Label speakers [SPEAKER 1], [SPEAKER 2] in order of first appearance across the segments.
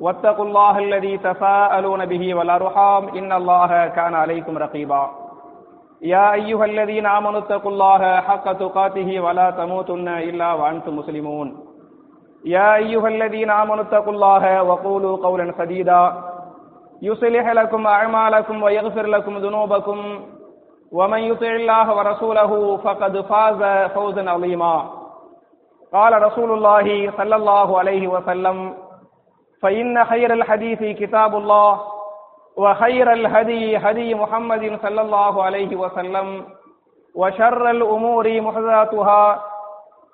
[SPEAKER 1] واتقوا الله الذي تساءلون به والأرحام إن الله كان عليكم رقيبا. يا أيها الذين آمنوا اتقوا الله حق تقاته ولا تموتن إلا وأنتم مسلمون. يا أيها الذين آمنوا اتقوا الله وقولوا قولا سديدا. يصلح لكم أعمالكم ويغفر لكم ذنوبكم. ومن يطع الله ورسوله فقد فاز فوزا عظيما. قال رسول الله صلى الله عليه وسلم فإن خير الحديث كتاب الله وخير الهدي هدي محمد صلى الله عليه وسلم وشر الأمور محدثاتها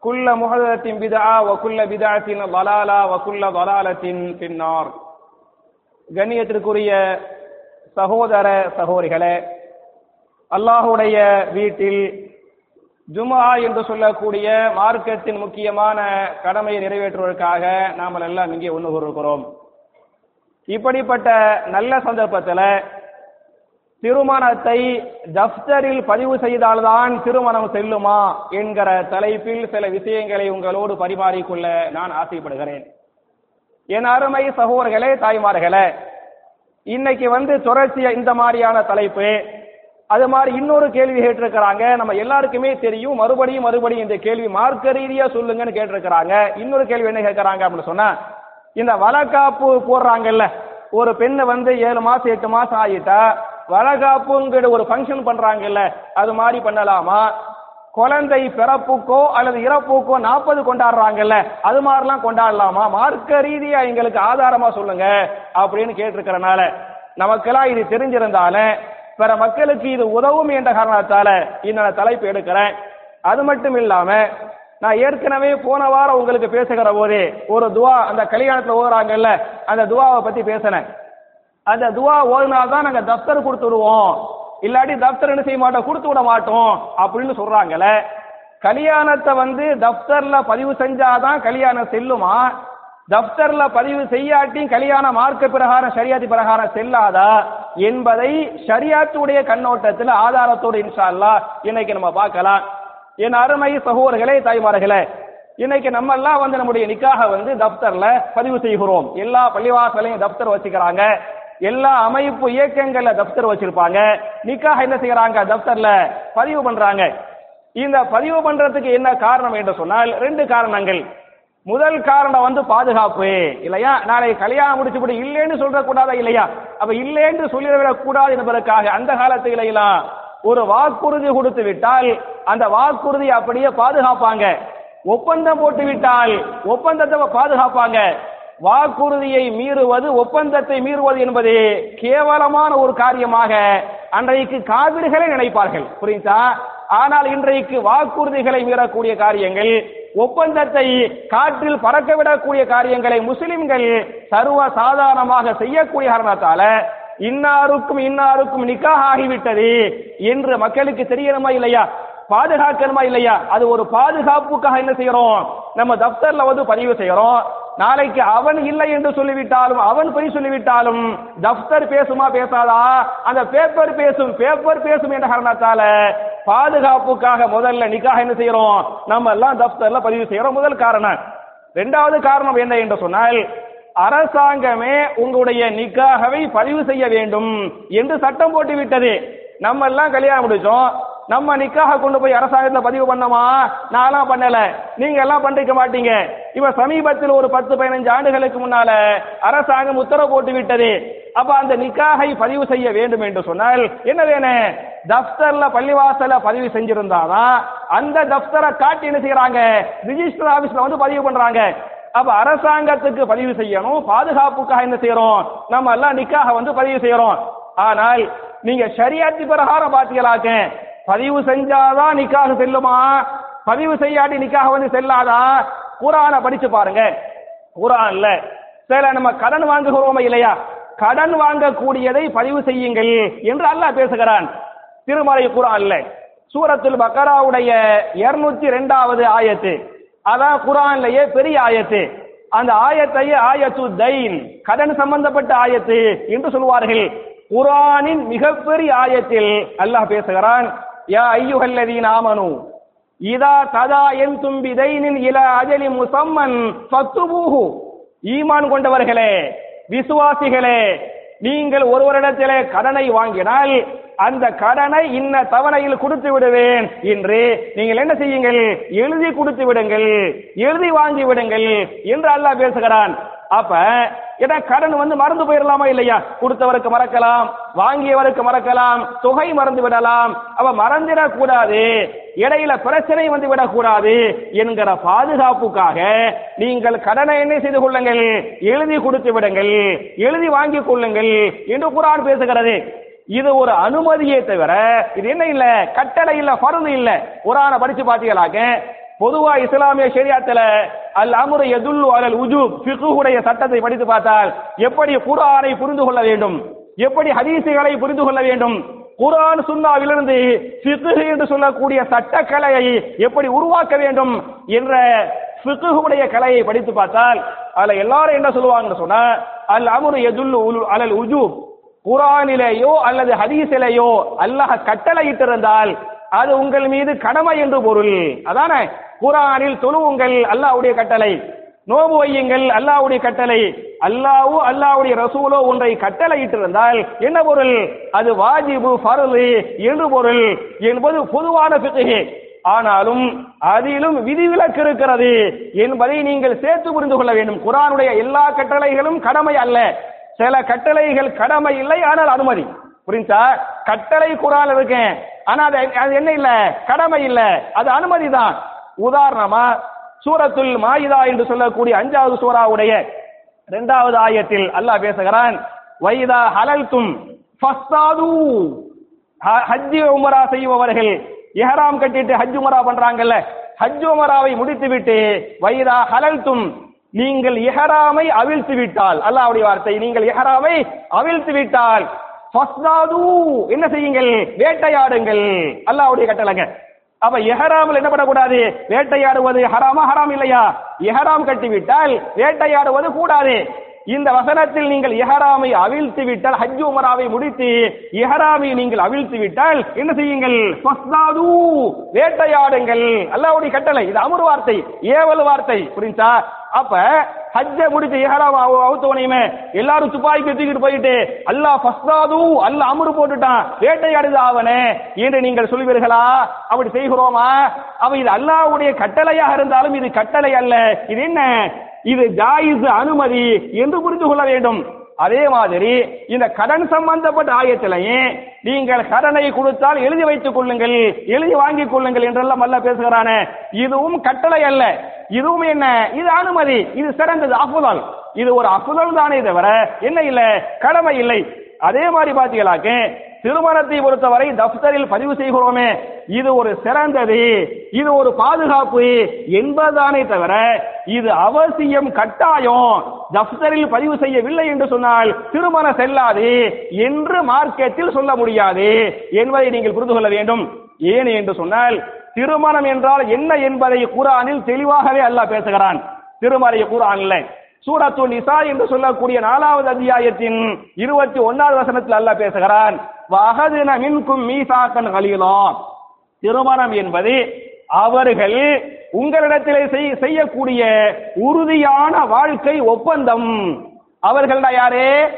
[SPEAKER 1] كل محدثة بدعة وكل بدعة ضلالة وكل ضلالة في النار கண்ணியத்திற்குரிய சகோதர சகோதரிகளே அல்லாஹுடைய வீட்டில் ஜுமா என்று சொல்லக்கூடிய மார்க்கத்தின் முக்கியமான கடமையை நிறைவேற்றுவதற்காக நாம் எல்லாம் இங்கே ஒன்று கூறுகிறோம் இப்படிப்பட்ட நல்ல சந்தர்ப்பத்தில் திருமணத்தை தப்தரில் பதிவு செய்தால்தான் திருமணம் செல்லுமா என்கிற தலைப்பில் சில விஷயங்களை உங்களோடு பரிமாறிக்கொள்ள நான் ஆசைப்படுகிறேன். என் அருமை சகோதரர்களே தாய்மார்களே இன்னைக்கு வந்து தொடர்ச்சிய இந்த மாதிரியான தலைப்பு அது மாதிரி இன்னொரு கேள்வி கேட்டிருக்கிறாங்க. நம்ம எல்லாருக்குமே தெரியும். மறுபடியும் மறுபடியும் இந்த கேள்வி மார்க்க ரீதியா சொல்லுங்கன்னு கேட்டிருக்கிறாங்க. இன்னொரு கேள்வி என்ன கேட்கறாங்க அப்படின்னு சொன்னா இந்த வளக்காப்பு போடுறாங்கல்ல ஒரு பெண்ணை வந்து ஏழு மாசம் எட்டு மாசம் ஆகிட்டா வளகாப்புங்கிற ஒரு ஃபங்க்ஷன் பண்றாங்கல்ல அது மாதிரி பண்ணலாமா? குழந்தை பிறப்புக்கோ அல்லது இறப்புக்கோ நாற்பது கொண்டாடுறாங்கல்ல அது மாதிரிலாம் கொண்டாடலாமா? மார்க்க ரீதியா எங்களுக்கு ஆதாரமா சொல்லுங்க அப்படின்னு கேட்டிருக்கிறனால நமக்கெல்லாம் இது தெரிஞ்சிருந்தாலும் பிற மக்களுக்கு இது உதவும் என்ற காரணத்தால இந்த தலைப்பு எடுக்கிறேன். அது மட்டும் இல்லாம நான் ஏற்கனவே போன வாரம் உங்களுக்கு பேசுகிற போதே ஒரு துவா அந்த கல்யாணத்துல ஓகுறாங்கல்ல அந்த துவாவை பத்தி பேசினேன். அந்த துவா ஓதுனால்தான் நாங்க தப்தர் கொடுத்துடுவோம் இல்லாட்டி தப்தர் என்ன செய்ய மாட்டோம் கொடுத்து விட மாட்டோம் அப்படின்னு சொல்றாங்கல்ல. கல்யாணத்தை வந்து தப்தர்ல பதிவு செஞ்சாதான் கல்யாணம் செல்லுமா? தப்தர்ல பதிவு செய்யாட்டி கல்யாண மார்க்க பிரகாரம் சரியாத்தி பிரகாரம் செல்லாதா என்பதை சரியாத்துடைய கண்ணோட்டத்தில் ஆதாரத்தோடு இன்ஷா அல்லா இன்னைக்கு நம்ம பார்க்கலாம். என் அருமை சகோதரர்களே தாய்மார்களே இன்னைக்கு நம்ம எல்லாம் வந்து நம்முடைய நிக்காக வந்து தப்தர்ல பதிவு செய்கிறோம். எல்லா பள்ளிவாசலையும் தப்தர் வச்சுக்கிறாங்க. எல்லா அமைப்பு இயக்கங்கள்ல தப்தர் வச்சிருப்பாங்க. நிக்காக என்ன செய்யறாங்க? தப்தர்ல பதிவு பண்றாங்க. இந்த பதிவு பண்றதுக்கு என்ன காரணம் என்று சொன்னால் ரெண்டு காரணங்கள். முதல் காரணம் வந்து பாதுகாப்பு. இல்லையா? நாளை கல்யாணம் முடிச்சுப்படி இல்லைன்னு சொல்ற கூடாதா இல்லையா? அப்ப இல்லைன்னு சொல்லிடவிடக் கூடாது என்பதற்காக அந்த காலத்து இல்லையெல்லாம் ஒரு வாக்குறுதி கொடுத்து விட்டால் அந்த வாக்குறுதி அப்படியே பாதுகாப்பாங்க. ஒப்பந்தம் போட்டு விட்டால் ஒப்பந்தத்தை பாதுகாப்பாங்க. வாக்குறுதியை மீறுவது ஒப்பந்தத்தை மீறுவது என்பது கேவலமான ஒரு காரியமாக அன்றைக்கு காவிரிகளை நினைப்பார்கள். புரியுதா? ஆனால் இன்றைக்கு வாக்குறுதிகளை மீறக்கூடிய காரியங்கள் ஒப்பந்தத்தை காற்றில் பறக்கவிடக்கூடிய காரியங்களை முஸ்லிம்கள் சர்வ சாதாரணமாக செய்யக்கூடிய காரணத்தால இன்னாருக்கும் இன்னாருக்கும் நிக்காக ஆகிவிட்டது என்று மக்களுக்கு தெரியணுமா இல்லையா? பாதுகாக்கணுமா இல்லையா? அது ஒரு பாதுகாப்புக்காக என்ன செய்யறோம்? நம்ம தப்தர்ல வந்து பதிவு செய்யறோம். நாளைக்கு அவன் இல்லை என்று சொல்லிவிட்டாலும் அவன் பொய் சொல்லிவிட்டாலும் தப்தர் பேசுமா பேசாதா? அந்த பேப்பர் பேசும் பேப்பர் பேசும் என்ற காரணத்தால பாதுகாப்புக்காக முதல்ல நிக்காக என்ன செய்யறோம்? நம்ம எல்லாம் தப்தர்ல பதிவு செய்யறோம். முதல் காரணம். ரெண்டாவது காரணம் என்ன என்று சொன்னால் அரசாங்கமே உங்களுடைய நிக்காகவை பதிவு செய்ய வேண்டும் என்று சட்டம் போட்டு விட்டது நம்ம எல்லாம் கல்யாணம் முடிச்சோம். நம்ம நிக்காக கொண்டு போய் அரசாங்கத்துல பதிவு பண்ணோமா? நான்லாம் பண்ணல. நீங்க எல்லாம் பண்ணிருக்க மாட்டீங்க. இப்ப சமீபத்தில் ஒரு பத்து பதினஞ்சு ஆண்டுகளுக்கு முன்னால அரசாங்கம் உத்தரவு போட்டு விட்டது. அப்ப அந்த நிக்காகை பதிவு செய்ய வேண்டும் என்று சொன்னால் என்ன? வேணும் தப்தர்ல பள்ளிவாசல பதிவு செஞ்சிருந்தாதான் அந்த தப்தரை காட்டி என்ன செய்யறாங்க? ரிஜிஸ்டர் ஆபீஸ்ல வந்து பதிவு பண்றாங்க. அப்ப அரசாங்கத்துக்கு பதிவு செய்யணும். பாதுகாப்புக்காக என்ன செய்யறோம்? நம்ம எல்லாம் நிக்காக வந்து பதிவு செய்யறோம். ஆனால் நீங்க சரியாத்தி பிரகாரம் பாத்தீங்களாக்க பதிவு செஞ்சாதான் நிக்காக செல்லுமா? பதிவு செய்யாட்டி நிக்காக வந்து செல்லாதா? குரானை படிச்சு பாருங்க. குரான்ல சில நம்ம கடன் வாங்குகிறோமா இல்லையா? கடன் வாங்கக்கூடியதை பதிவு செய்யுங்கள் என்று அல்லாஹ் பேசுகிறான். திருமலை குரான்ல. சூரத்தில் பக்கராவுடைய இருநூத்தி ரெண்டாவது ஆயத்து. அதான் குரான்லயே பெரிய ஆயத்து. அந்த ஆயத்தையே ஆயத்து தைன் கடன் சம்பந்தப்பட்ட ஆயத்து என்று சொல்வார்கள். குரானின் மிகப்பெரிய ஆயத்தில் அல்லாஹ் பேசுகிறான். யா ஐயுகல்லதீன் ஆமனு. இதா ததா என் தும்பி தைனின் இல அஜலி முசம்மன் சத்துபூஹு ஈமான் கொண்டவர்களே விசுவாசிகளே நீங்கள் ஒருவரிடத்திலே கடனை வாங்கினால் அந்த கடனை இன்ன தவணையில் கொடுத்து விடுவேன் என்று நீங்கள் என்ன செய்யுங்கள்? எழுதி கொடுத்து விடுங்கள். எழுதி வாங்கி விடுங்கள் என்று அல்லாஹ் பேசுகிறான். அப்ப ஏன்னா கடன் வந்து மறந்து போயிடலாமா இல்லையா? கொடுத்தவருக்கு மறக்கலாம் வாங்கியவருக்கு மறக்கலாம் தொகை மறந்து விடலாம். அவ மறந்துடக்கூடாது. இடையில பிரச்சனை வந்து விடக்கூடாது என்கிற பாதுகாப்புக்காக நீங்கள் கடனை என்ன செய்து கொள்ளுங்கள்? எழுதி கொடுத்து விடுங்கள். எழுதி வாங்கிக் கொள்ளுங்கள் என்று குரான் பேசுகிறது. இது ஒரு அனுமதியே தவிர இது என்ன இல்ல? கட்டளை இல்ல பருது இல்ல. குரான படிச்சு பாத்தீங்களாக்க பொதுவா இஸ்லாமிய ஷரியாத்துல அல் அமுரு எதுல்லு அலல் உஜு ஃபிகுடைய சட்டத்தை படித்து பார்த்தால் எப்படி குரானை புரிந்து கொள்ள வேண்டும்? எப்படி ஹதீசுகளை புரிந்து கொள்ள வேண்டும்? குரான் சுன்னாவிலிருந்து ஃபிகு என்று சொல்லக்கூடிய சட்டக்கலையை எப்படி உருவாக்க வேண்டும் என்ற ஃபிகுடைய கலையை படித்து பார்த்தால் அதுல எல்லாரும் என்ன சொல்லுவாங்கன்னு சொன்னா அல் அமுரு எதுல்லு உலு- அலல் உஜு குரானிலேயோ அல்லது ஹதீஸிலேயோ அல்லாஹ் கட்டளையிட்டிருந்தால் அது உங்கள் மீது கடமை என்று பொருள். அதானே? குரானில் தொழுவுங்கள் அல்லாஹ்வுடைய கட்டளை. நோபு வையுங்கள் அல்லாஹ்வுடைய கட்டளை. அல்லாஹு அல்லாவுடைய ரசூலோ ஒன்றை கட்டளையிட்டிருந்தால் என்ன பொருள்? அது வாஜிபு ஃபர்லு என்று பொருள் என்பது பொதுவான பிqh ஆனாலும் அதிலும் விதிவிலக்கு இருக்கிறது என்பதை நீங்கள் சேர்த்து புரிந்து கொள்ள வேண்டும். குரானுடைய எல்லா கட்டளைகளும் கடமை அல்ல. சில கட்டளைகள் கடமை இல்லை ஆனால் அனுமதி. புரிஞ்சா? கட்டளை குரான் இருக்கேன். ஆனா அது அது என்ன இல்ல? கடமை இல்ல. அது அனுமதி தான். உதாரணமா சூரத்துல் மாயிதா என்று சொல்லக்கூடிய அஞ்சாவது சூறாவுடைய இரண்டாவது ஆயத்தில் அல்லாஹ் பேசுகிறான் வைதா ஹலல்தும் ஃபஸ்தாது. ஹ- ஹஜ்ஜி உமரா செய்பவர்கள் எஹராம் கட்டிட்டு ஹஜ் உமரா பண்றாங்கல்ல ஹஜ் உமராவை முடித்துவிட்டு வைதா ஹலல்தும் நீங்கள் எஹராமை அவிழ்த்து விட்டால் அல்லாஹ்வுடைய வார்த்தை நீங்கள் இஹ்ராமை அவிழ்த்து விட்டால் ஃபஸ்தாது. என்ன செய்யுங்கள்? வேட்டையாடுங்கள். அல்லாஹ்வுடைய கட்டளைங்க அப்ப எஹராமில் என்ன பண்ணக்கூடாது? வேட்டையாடுவது ஹராமா ஹராம் இல்லையா? எஹராம் கட்டிவிட்டால் வேட்டையாடுவது கூடாது. இந்த வசனத்தில் நீங்கள் இஹராமை அவிழ்த்து விட்டால் ஹஜ் உமராவை முடித்து இஹராமை நீங்கள் அவிழ்த்து விட்டால் என்ன செய்யுங்கள்? வேட்டையாடுங்கள். அல்லாவுடைய கட்டளை இது அமர் வார்த்தை ஏவல் வார்த்தை புரிஞ்சா? அப்ப ஹஜ்ஜ முடிச்சு இஹராம் அவுத்தவனையுமே எல்லாரும் துப்பாக்கி தூக்கிட்டு போயிட்டு அல்லாஹ் ஃபஸ்தாது அல்ல அமுறு போட்டுட்டான் வேட்டையாடுது அவனே என்று நீங்கள் சொல்வீர்களா? அப்படி செய்கிறோமா? அவ இது அல்லாவுடைய கட்டளையாக இருந்தாலும் இது கட்டளை அல்ல. இது என்ன? இது ஜாயிஸ் அனுமதி என்று புரிந்து கொள்ள வேண்டும். அதே மாதிரி இந்த கடன் சம்பந்தப்பட்ட ஆயத்திலையும் நீங்கள் கடனை கொடுத்தால் எழுதி வைத்துக் கொள்ளுங்கள் எழுதி வாங்கிக் கொள்ளுங்கள் என்றெல்லாம் அல்ல பேசுகிறானே. இதுவும் கட்டளை அல்ல. இதுவும் என்ன? இது அனுமதி. இது சிறந்தது அஃபுதல் இது ஒரு அஃபுதல் தானே தவிர என்ன இல்ல? கடமை இல்லை. அதே மாதிரி பாத்தீங்களாக்க திருமணத்தை பொறுத்தவரை தப்தரில் பதிவு செய்கிறோமே. இது ஒரு சிறந்தது இது ஒரு பாதுகாப்பு என்பதுதானே தவிர இது அவசியம் கட்டாயம். தப்தரில் பதிவு செய்யவில்லை என்று சொன்னால் திருமணம் செல்லாது என்று மார்க்கெட்டில் சொல்ல முடியாது என்பதை நீங்கள் புரிந்து கொள்ள வேண்டும். ஏன் என்று சொன்னால் திருமணம் என்றால் என்ன என்பதை குரானில் தெளிவாகவே அல்லாஹ் பேசுகிறான். திருமறை குரான்ல சூரத்து நிசா என்று சொல்லக்கூடிய நாலாவது அத்தியாயத்தின் இருபத்தி ஒன்னாவது வசனத்தில் அல்லாஹ் பேசுகிறான் வஹதுன மின்கும் மீசாக்கன் கலீலா. திருமணம் என்பது அவர்கள் உங்களிடத்திலே செய்- செய்யக்கூடிய உறுதியான வாழ்க்கை ஒப்பந்தம். அவர்கள்டா யாரு?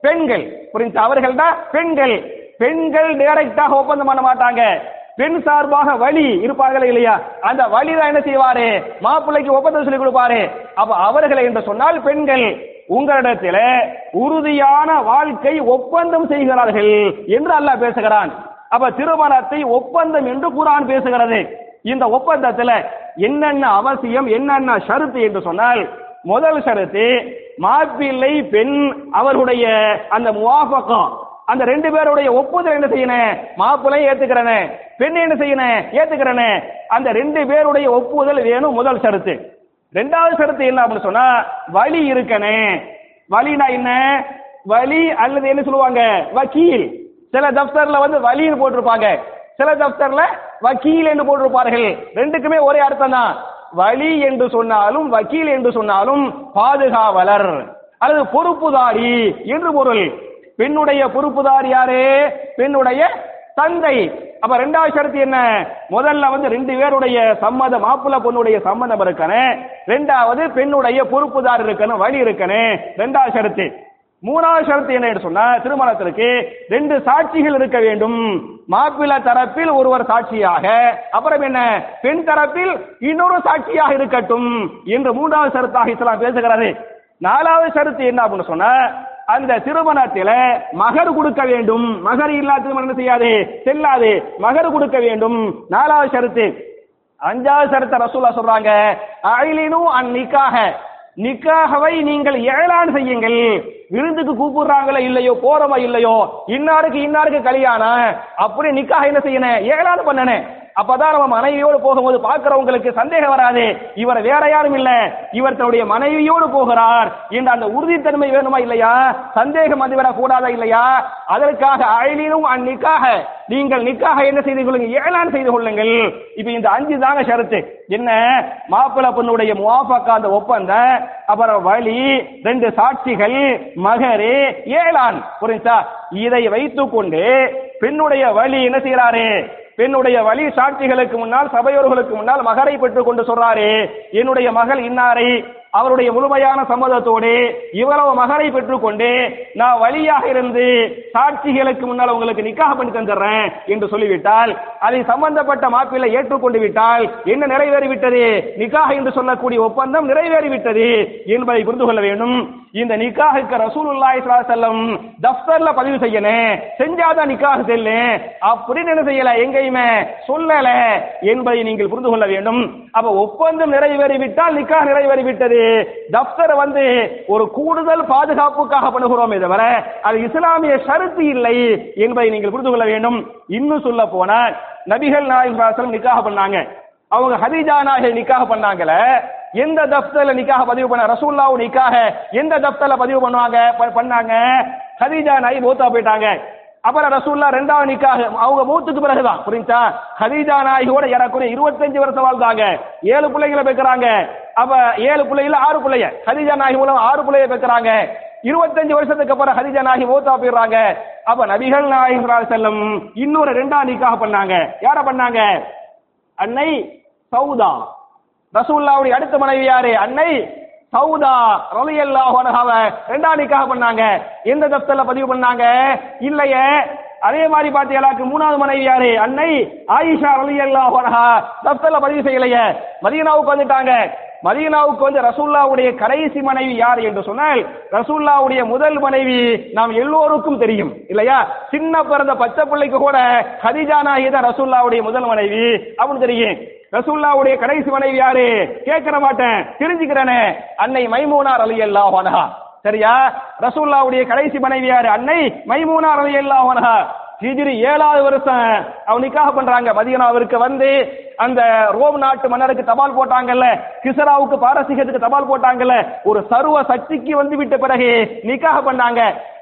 [SPEAKER 1] பெண்கள். புரிஞ்சு? அவர்கள்டா பெண்கள். பெண்கள் டைரக்டாக ஒப்பந்தம் பண்ண மாட்டாங்க. பெண் சார்பாக வழி இருப்பார்கள் இல்லையா? அந்த வழி தான் என்ன செய்வாரு? மாப்பிள்ளைக்கு ஒப்பந்தம் சொல்லி கொடுப்பாரு. அப்ப அவர்களை என்று சொன்னால் பெண்கள் உங்களிடத்தில் உறுதியான வாழ்க்கை ஒப்பந்தம் செய்கிறார்கள் என்று அல்லாஹ் பேசுகிறான். அப்ப திருமணத்தை ஒப்பந்தம் என்று குரான் பேசுகிறது. இந்த ஒப்பந்தத்துல என்னென்ன அவசியம் என்னென்ன ஷருத்து என்று சொன்னால் முதல் ஷருத்து மாப்பிள்ளை பெண் அவருடைய அந்த முவாபகம் அந்த ரெண்டு பேருடைய ஒப்புதல் என்ன செய்யணும் மாப்பிள்ளை ஏத்துக்கிறனே. பெண் என்ன செய்யணும் ஏத்துக்கிறனே. அந்த ரெண்டு பேருடைய ஒப்புதல் வேணும் முதல் சருத்து ரெண்டாவது சருத்து என்ன அப்படின்னு சொன்னா வழி இருக்கனே வழினா என்ன? வழி அல்லது என்ன சொல்லுவாங்க? வக்கீல். சில தப்தர்ல வந்து வழின்னு போட்டிருப்பாங்க. சில தப்தர்ல வக்கீல் என்று போட்டிருப்பார்கள். ரெண்டுக்குமே ஒரே அர்த்தம் தான். வழி என்று சொன்னாலும் வக்கீல் என்று சொன்னாலும் பாதுகாவலர். அல்லது பொறுப்புதாரி என்று பொருள். பெண்ணுடைய பொறுப்புதார் யாரு? பெண்ணுடைய தந்தை. அப்ப ரெண்டாவது ஷரத்து என்ன? முதல்ல வந்து ரெண்டு பேருடைய சம்மதம் மாப்பிள்ள பொண்ணுடைய சம்மதம் இருக்கணும் ரெண்டாவது பெண்ணுடைய பொறுப்புதார் இருக்கணும் வழி இருக்கணும் ரெண்டாவது ஷரத்து. மூணாவது ஷரத்து என்ன சொன்னா திருமணத்திற்கு ரெண்டு சாட்சிகள் இருக்க வேண்டும். மாப்பிள்ள தரப்பில் ஒருவர் சாட்சியாக அப்புறம் என்ன? பெண் தரப்பில் இன்னொரு சாட்சியாக இருக்கட்டும் என்று மூன்றாவது ஷரத்தாக இஸ்லாம் பேசுகிறது நாலாவது ஷரத்து என்ன அப்படின்னு சொன்னா அந்த திருமணத்தில மகர் கொடுக்க வேண்டும். மகர் இல்லாத திருமணம் என்ன செய்யாது? செல்லாது. மகர் கொடுக்க வேண்டும். நாலாவது ஷரத்து. அஞ்சாவது ஷரத்தை ரசூலா சொல்றாங்க. அயலினும் அந் நிக்காக நிக்காகவை நீங்கள் ஏழான் செய்யுங்கள். விருந்துக்கு கூப்பிடுறாங்களோ இல்லையோ போறவா இல்லையோ இன்னாருக்கு இன்னாருக்கு கல்யாணம்? அப்படி நிக்காக என்ன செய்யணும் ஏழான் பண்ணனே அப்பதான் நம்ம மனைவியோடு போகும்போது பார்க்கிறவங்களுக்கு சந்தேகம் வராது. இவர் வேற யாரும் இல்ல. இவர் தன்னுடைய மனைவியோடு போகிறார். என்ற அந்த உறுதித்தன்மை வேணுமா இல்லையா? சந்தேகம் வந்துவிடக் கூடாதா இல்லையா? அதற்காக அழிலும் அந்நிக்காக நீங்கள் நிக்காக என்ன செய்து கொள்ளுங்க ஏழான் செய்து கொள்ளுங்கள். இப்ப இந்த அஞ்சு தாங்க ஷரத்து. என்ன? மாப்பிள்ள பொண்ணுடைய முவாஃபக்கா அந்த ஒப்பந்தம் அப்புறம் வழி ரெண்டு சாட்சிகள் மகரு ஏழான் புரிஞ்சா? இதை வைத்துக்கொண்டு பெண்ணுடைய வழி என்ன செய்யறாரு பெண்ணுடைய வழி சாட்சிகளுக்கு முன்னால் சபையோர்களுக்கு முன்னால் மகரை பெற்றுக் கொண்டு சொல்றாரு. என்னுடைய மகள் இன்னாரை? அவருடைய முழுமையான சம்மதத்தோடு இவ்வளவு மகரை பெற்றுக்கொண்டு நான் வழியாக இருந்து சாட்சிகளுக்கு முன்னால் உங்களுக்கு நிக்காக பண்ணி தந்துடுறேன் என்று சொல்லிவிட்டால் அதை சம்பந்தப்பட்ட மாப்பிள்ளை ஏற்றுக்கொண்டு விட்டால் என்ன நிறைவேறிவிட்டது? நிக்காக என்று சொல்லக்கூடிய ஒப்பந்தம் நிறைவேறிவிட்டது என்பதை புரிந்து கொள்ள வேண்டும். இந்த நிக்காஹுக்கு ரசூலுல்லாஹி ஸல்லல்லாஹு அலைஹி தஃப்தர்ல பதிவு செய்யணும் செஞ்சாதான் நிக்காக செல்லு. அப்படின்னு என்ன செய்யல? எங்கேயுமே சொல்லல என்பதை நீங்கள் புரிந்து கொள்ள வேண்டும். அப்ப ஒப்பந்தம் நிறைவேறிவிட்டால் நிக்காக நிறைவேறிவிட்டது. தஃப்தர் வந்து ஒரு கூடுதல் பாதுகாப்புக்காக பண்ணுகிறோமே தவிர அது இஸ்லாமிய ஷருத்து இல்லை என்பதை நீங்கள் புரிந்து கொள்ள வேண்டும். இன்னும் சொல்ல போனா நபிகள் நாயகம் நிக்காக பண்ணாங்க. அவங்க ஹதீஜா நாயகை நிக்காக பண்ணாங்கல. எந்த தப்தர்ல நிக்காக பதிவு பண்ண ரசூல்லாவு நிக்காக எந்த தப்தர்ல பதிவு பண்ணுவாங்க ப- பண்ணாங்க? ஹதீஜா நாயி மூத்தா போயிட்டாங்க. அப்புறம் ரசூல்லா ரெண்டாவது நிக்காக அவங்க மூத்துக்கு பிறகுதான் புரிஞ்சா? ஹதீஜா நாயகோட ஏறக்குறைய இருபத்தஞ்சு வருஷம் வாழ்ந்தாங்க. ஏழு பிள்ளைகளை பெக்கிறாங்க அப்ப ஏழு பிள்ளைகள ஆறு பிள்ளைய. ஹதிஜா நாகி மூலம் ஆறு பிள்ளைய பெற்றாங்க. இருபத்தஞ்சு வருஷத்துக்கு அப்புறம் ஹதிஜா நாயகி மூத்தா போயிடுறாங்க. அப்ப நபிகள் நாயகம் செல்லம் இன்னொரு ரெண்டாம் நிக்காக பண்ணாங்க. யார பண்ணாங்க? அன்னை சௌதா. ரசூல்லாவுடைய அடுத்த மனைவி யாரு? அன்னை சௌதா ரலியல்லாஹு அன்ஹாவ ரெண்டாம் நிக்காக பண்ணாங்க. எந்த தப்தர்ல பதிவு பண்ணாங்க? இல்லையே. அதே மாதிரி பாத்தீங்களாக்கு மூணாவது மனைவி யாரு? அன்னை ஆயிஷா ரலியல்லாஹு அன்ஹா. தப்தர்ல பதிவு செய்யலையே. மதீனாவுக்கு வந்துட்டாங்க. மதீனாவுக்கு வந்து ரசூல்லாவுடைய கடைசி மனைவி யார் என்று சொன்னால் ரசூல்லாவுடைய முதல் மனைவி நாம் எல்லோருக்கும் தெரியும் இல்லையா? சின்ன பிறந்த பச்சை பிள்ளைக்கு கூட ஹதிஜா நாயகி தான் ரசூல்லாவுடைய முதல் மனைவி. அப்படின்னு தெரியும் ரசூல்லாவுடைய கடைசி மனைவி யாரு? கேட்கற மாட்டேன் தெரிஞ்சுக்கிறேனே. அன்னை மைமூனார் அலி அல்லாஹ் சரியா? ரசூல்லாவுடைய கடைசி மனைவி யாரு? அன்னை மைமூனார் அலி அல்லாஹ் ஹிஜிரி ஏழாவது வருஷம் அவன் நிக்காக பண்றாங்க மதியனாவிற்கு வந்து அந்த ரோம் நாட்டு மன்னருக்கு தபால் போட்டாங்கல்ல கிசராவுக்கு பாரசீகத்துக்கு தபால் போட்டாங்கல்ல ஒரு சர்வ சக்திக்கு வந்து விட்ட பிறகு நிக்காக பண்ணாங்க.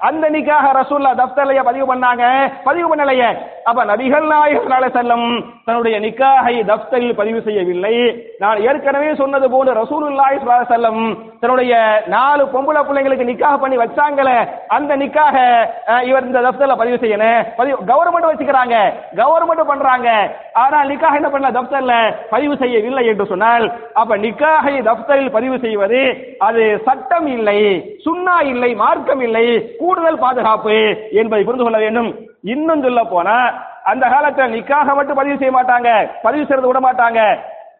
[SPEAKER 1] அந்த நிக்காக ரசூல்லா தப்தர்லய பதிவு பண்ணாங்க. பதிவு பண்ணலையே. அப்ப நபிகள் நாயகனால செல்லம் தன்னுடைய நிக்காகை தப்தரில் பதிவு செய்யவில்லை. நான் ஏற்கனவே சொன்னது போல ரசூலுல்லாஹி செல்லம் தன்னுடைய நாலு பொம்பளை பிள்ளைங்களுக்கு நிக்காக பண்ணி வச்சாங்களே அந்த நிக்காக இவர் இந்த தப்தர்ல பதிவு செய்யணும் பதிவு கவர்மெண்ட் வச்சுக்கிறாங்க. கவர்மெண்ட் பண்றாங்க. ஆனா நிக்காக என்ன பண்ணல? தப்தர்ல பதிவு செய்யவில்லை என்று சொன்னால் அப்ப நிக்காகை தப்தரில் பதிவு செய்வது அது சட்டம் இல்லை சுண்ணா இல்லை மார்க்கம் இல்லை கூடுதல் பாதுகாப்பு என்பதை புரிந்து கொள்ள வேண்டும். இன்னும் சொல்ல போனா அந்த காலத்துல நிக்காக மட்டும் பதிவு செய்ய மாட்டாங்க பதிவு செய்யறது விட மாட்டாங்க.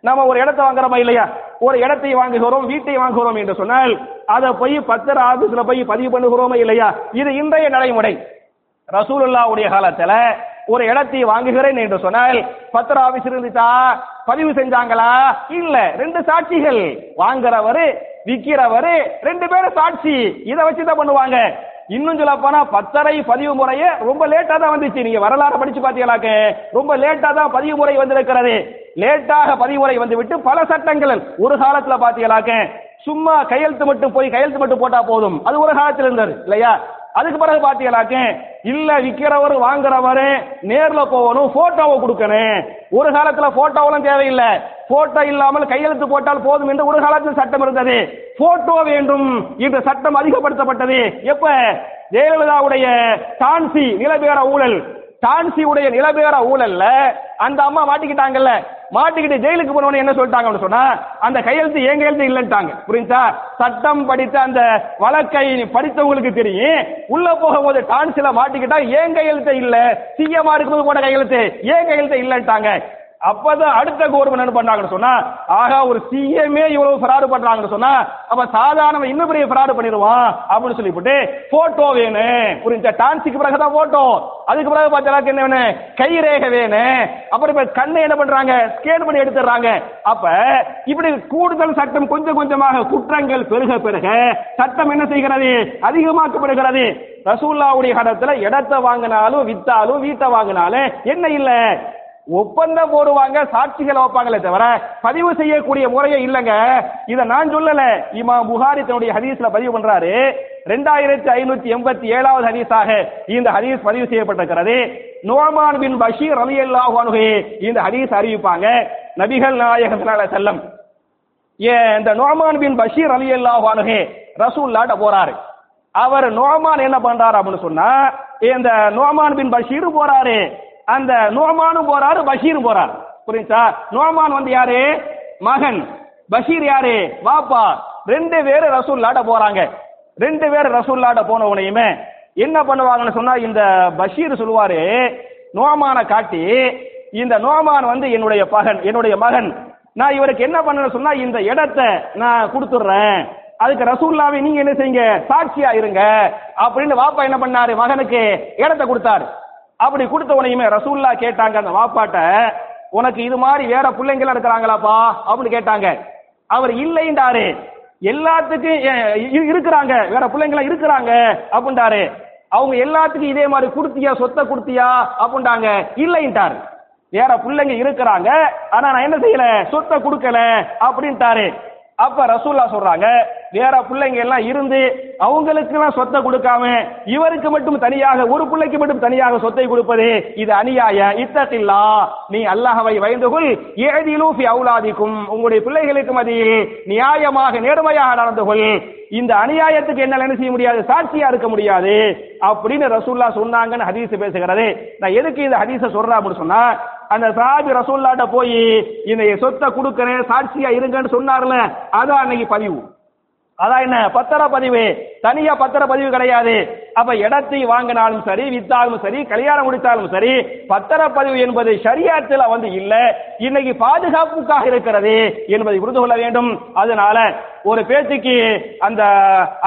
[SPEAKER 1] நம்ம ஒரு இடத்தை வாங்குறோமா இல்லையா? ஒரு இடத்தை வாங்குகிறோம் வீட்டை வாங்குகிறோம் என்று சொன்னால் அதை போய் பத்திர ஆபீஸ்ல போய் பதிவு பண்ணுகிறோமா இல்லையா? இது இன்றைய நடைமுறை. ரசூலுல்லாவுடைய காலத்துல ஒரு இடத்தை வாங்குகிறேன் என்று சொன்னால் பத்திர ஆபீஸ் இருந்துச்சா பதிவு செஞ்சாங்களா? இல்ல. ரெண்டு சாட்சிகள். வாங்குறவரு விக்கிறவரு ரெண்டு பேரும் சாட்சி. இதை வச்சு தான் பண்ணுவாங்க. இன்னும் சொல்ல போனா பத்தரை பதிவு முறையே ரொம்ப லேட்டா தான் வந்துச்சு. நீங்க வரலாறு படிச்சு பாத்தீங்களாக்க ரொம்ப லேட்டா தான் பதிவு முறை வந்திருக்கிறது. லேட்டாக பதிவு முறை வந்து விட்டு பல சட்டங்கள். ஒரு காலத்துல பாத்தீங்களாக்க சும்மா கையெழுத்து மட்டும் போய் கையெழுத்து மட்டும் போட்டா போதும். அது ஒரு காலத்தில் இருந்தது இல்லையா? அதுக்கு பிறகு பாத்தீங்களாக்க இல்ல விக்கிறவர் வாங்குறவரு நேர்ல போகணும் போட்டோவை கொடுக்கணும். ஒரு காலத்துல போட்டோவெல்லாம் தேவையில்லை. போட்டோ இல்லாமல் கையெழுத்து போட்டால் போதும் என்று ஒரு காலத்தில் சட்டம் இருந்தது. போட்டோ வேண்டும் என்ற சட்டம் அதிகப்படுத்தப்பட்டது. எப்ப? ஜெயலலிதாவுடைய டான்சி நிலபேர ஊழல். டான்சி உடைய நிலபேர ஊழல்ல அந்த அம்மா மாட்டிக்கிட்டாங்கல்ல. மாட்டிக்கிட்டு ஜெயிலுக்கு போனவன என்ன சொல்லிட்டாங்க சொன்னா அந்த கையெழுத்து என் கையெழுத்து இல்லைன்ட்டாங்க. புரிஞ்சா சட்டம் படித்த அந்த வழக்கை படித்தவங்களுக்கு தெரியும். உள்ள போகும்போது டான்ஸ்ல மாட்டிக்கிட்டா ஏன் கையெழுத்து இல்ல. சிஎம்ஆ இருக்கும்போது போட கையெழுத்து ஏன் கையெழுத்து இல்லைன்ட்டாங்க. அப்பதான் அடுத்த கவர்மெண்ட் என்ன பண்ணாங்கன்னு சொன்னா ஆகா ஒரு சிஎம்ஏ இவ்வளவு ஃபிராடு பண்றாங்கன்னு சொன்னா அப்ப சாதாரண இன்னும் பெரிய ஃப்ராடு பண்ணிடுவான் அப்படின்னு சொல்லிவிட்டு போட்டோ வேணும் புரிஞ்சா? டான்ஸுக்கு பிறகு தான் போட்டோ அதுக்கு பிறகு பார்த்தா என்ன வேணும் கை ரேகை வேணும் அப்புறம் இப்ப கண்ணை என்ன பண்றாங்க? ஸ்கேன் பண்ணி எடுத்துறாங்க அப்ப இப்படி கூடுதல் சட்டம் கொஞ்சம் கொஞ்சமாக குற்றங்கள் பெருக பெருக சட்டம் என்ன செய்கிறது? அதிகமாக்கப்படுகிறது. ரசூல்லாவுடைய கடத்துல இடத்தை வாங்கினாலும் வித்தாலும் வீட்டை வாங்கினாலும் என்ன இல்லை? ஒப்பந்தம் போடுவாங்க சாட்சிகளை வைப்பாங்களே தவிர பதிவு செய்யக்கூடிய முறையே இல்லைங்க. இதை நான் சொல்லல. இமா புகாரி தன்னுடைய ஹதீஸ்ல பதிவு பண்றாரு. ரெண்டாயிரத்தி ஐநூத்தி எண்பத்தி ஏழாவது ஹதீஸாக இந்த ஹதீஸ் பதிவு செய்யப்பட்டிருக்கிறது. நோமான் பின் பஷீர் அலி அல்லாஹு இந்த ஹதீஸ் அறிவிப்பாங்க. நபிகள் நாயகத்தினால செல்லம் ஏன் இந்த நோமான் பின் பஷீர் அலி ரசூல் ரசூல்லாட்ட போறாரு. அவர் நோமான் என்ன பண்றாரு அப்படின்னு சொன்னா இந்த நோமான் பின் பஷீர் போறாரு. அந்த நோமானும் போறாரு பஷீரும் போறாரு. புரியுதா? நோமான் வந்து யாரு? மகன். பஷீர் யாரு? வாப்பா ரெண்டு பேரும் ரசூல்லாட்ட போறாங்க. ரெண்டு பேரும் ரசூல்லாட்ட போன உனையுமே என்ன பண்ணுவாங்கன்னு சொன்னா இந்த பஷீர் சொல்லுவாரு நோமான காட்டி இந்த நோமான் வந்து என்னுடைய பகன் என்னுடைய மகன். நான் இவருக்கு என்ன பண்ணணும் சொன்னா இந்த இடத்தை நான் கொடுத்துடுறேன். அதுக்கு ரசூல்லாவை நீங்க என்ன செய்யுங்க? சாட்சியா இருங்க. அப்படின்னு வாப்பா என்ன பண்ணாரு? மகனுக்கு இடத்தை கொடுத்தாரு. அப்படி கொடுத்தவனையுமே ரசூல்லா கேட்டாங்க அந்த வாப்பாட்ட உனக்கு இது மாதிரி வேற பிள்ளைங்களா இருக்கிறாங்களாப்பா? அப்படின்னு கேட்டாங்க. அவர் இல்லைன்றாரு. எல்லாத்துக்கும் இருக்கிறாங்க. வேற பிள்ளைங்களா இருக்கிறாங்க. அப்படின்றாரு. அவங்க எல்லாத்துக்கும் இதே மாதிரி கொடுத்தியா? சொத்தை கொடுத்தியா? அப்படின்ட்டாங்க இல்லைன்ட்டாரு. வேற பிள்ளைங்க இருக்கிறாங்க. ஆனா நான் என்ன செய்யல? சொத்தை கொடுக்கல. அப்படின்ட்டாரு. அப்ப ரசூல்லா சொல்றாங்க வேற பிள்ளைங்க எல்லாம் இருந்து அவங்களுக்கு எல்லாம் சொத்தை கொடுக்காம இவருக்கு மட்டும் தனியாக ஒரு பிள்ளைக்கு மட்டும் தனியாக சொத்தை கொடுப்பது இது அநியாய. இத்தத்தில்லா நீ அல்லாஹவை வயந்து கொள் ஏதிலூ அவுலாதிக்கும். உங்களுடைய பிள்ளைகளுக்கு மதியில் நியாயமாக நேர்மையாக நடந்து கொள். இந்த அநியாயத்துக்கு என்னால என்ன செய்ய முடியாது? சாட்சியா இருக்க முடியாது. அப்படின்னு ரசூல்லா சொன்னாங்கன்னு ஹதீஸ் பேசுகிறது. நான் எதுக்கு இந்த ஹதீஸ சொல்றேன் அப்படின்னு சொன்னா அந்த சாபி ரசூல்லாட்ட போய் இந்த சொத்தை கொடுக்கறேன் சாட்சியா இருங்கன்னு சொன்னார்ல அதான் அன்னைக்கு பதிவு. அதான் என்ன? பத்திர பதிவு. தனியா பத்திர பதிவு கிடையாது. அப்ப இடத்தை வாங்கினாலும் சரி வித்தாலும் சரி கல்யாணம் முடித்தாலும் சரி பத்திர பதிவு என்பது ஷரியாத்துல வந்து இல்ல. இன்னைக்கு பாதுகாப்புக்காக இருக்கிறது என்பதை புரிந்து கொள்ள வேண்டும். அதனால ஒரு பேச்சுக்கு அந்த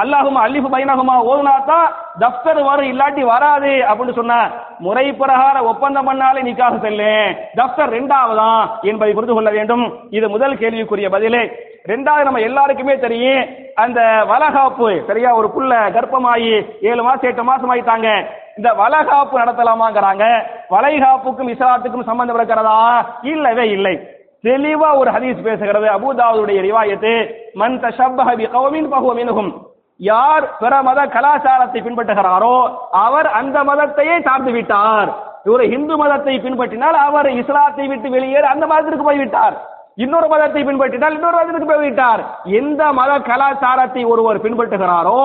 [SPEAKER 1] அல்லாஹுமா அல்லிஃபு பைனகுமா ஓதுனாதான் தப்தர் வரும் இல்லாட்டி வராது அப்படின்னு சொன்ன முறை பிரகார ஒப்பந்தம் பண்ணாலே நிக்காக செல்லு. தப்தர் ரெண்டாவதான் என்பதை புரிந்து கொள்ள வேண்டும். இது முதல் கேள்விக்குரிய பதிலே. ரெண்டாவது நம்ம எல்லாருக்குமே தெரியும் அந்த வளகாப்பு சரியா ஒரு புள்ள கர்ப்பமாயி ஏழு மாசம் எட்டு மாசம் ஆயிட்டாங்க. இந்த வளகாப்பு நடத்தலாமாங்கிறாங்க. வளைகாப்புக்கும் இஸ்லாத்துக்கும் சம்பந்தம் இருக்கிறதா? இல்லவே இல்லை. தெளிவா ஒரு ஹதீஸ் பேசுகிறது. அபுதாவுடைய ரிவாயத்து மன் தஷப்பஹ கௌமின் ஃபஹுவ யார் பிற மத கலாச்சாரத்தை பின்பற்றுகிறாரோ அவர் அந்த மதத்தையே சார்ந்து விட்டார். இவர் இந்து மதத்தை பின்பற்றினால் அவர் இஸ்லாத்தை விட்டு வெளியேறி அந்த மதத்திற்கு போய்விட்டார். இன்னொரு மதத்தை பின்பற்றினால் இன்னொரு மதத்துக்கு போய்விட்டார். எந்த மத கலாச்சாரத்தை ஒருவர் பின்பற்றுகிறாரோ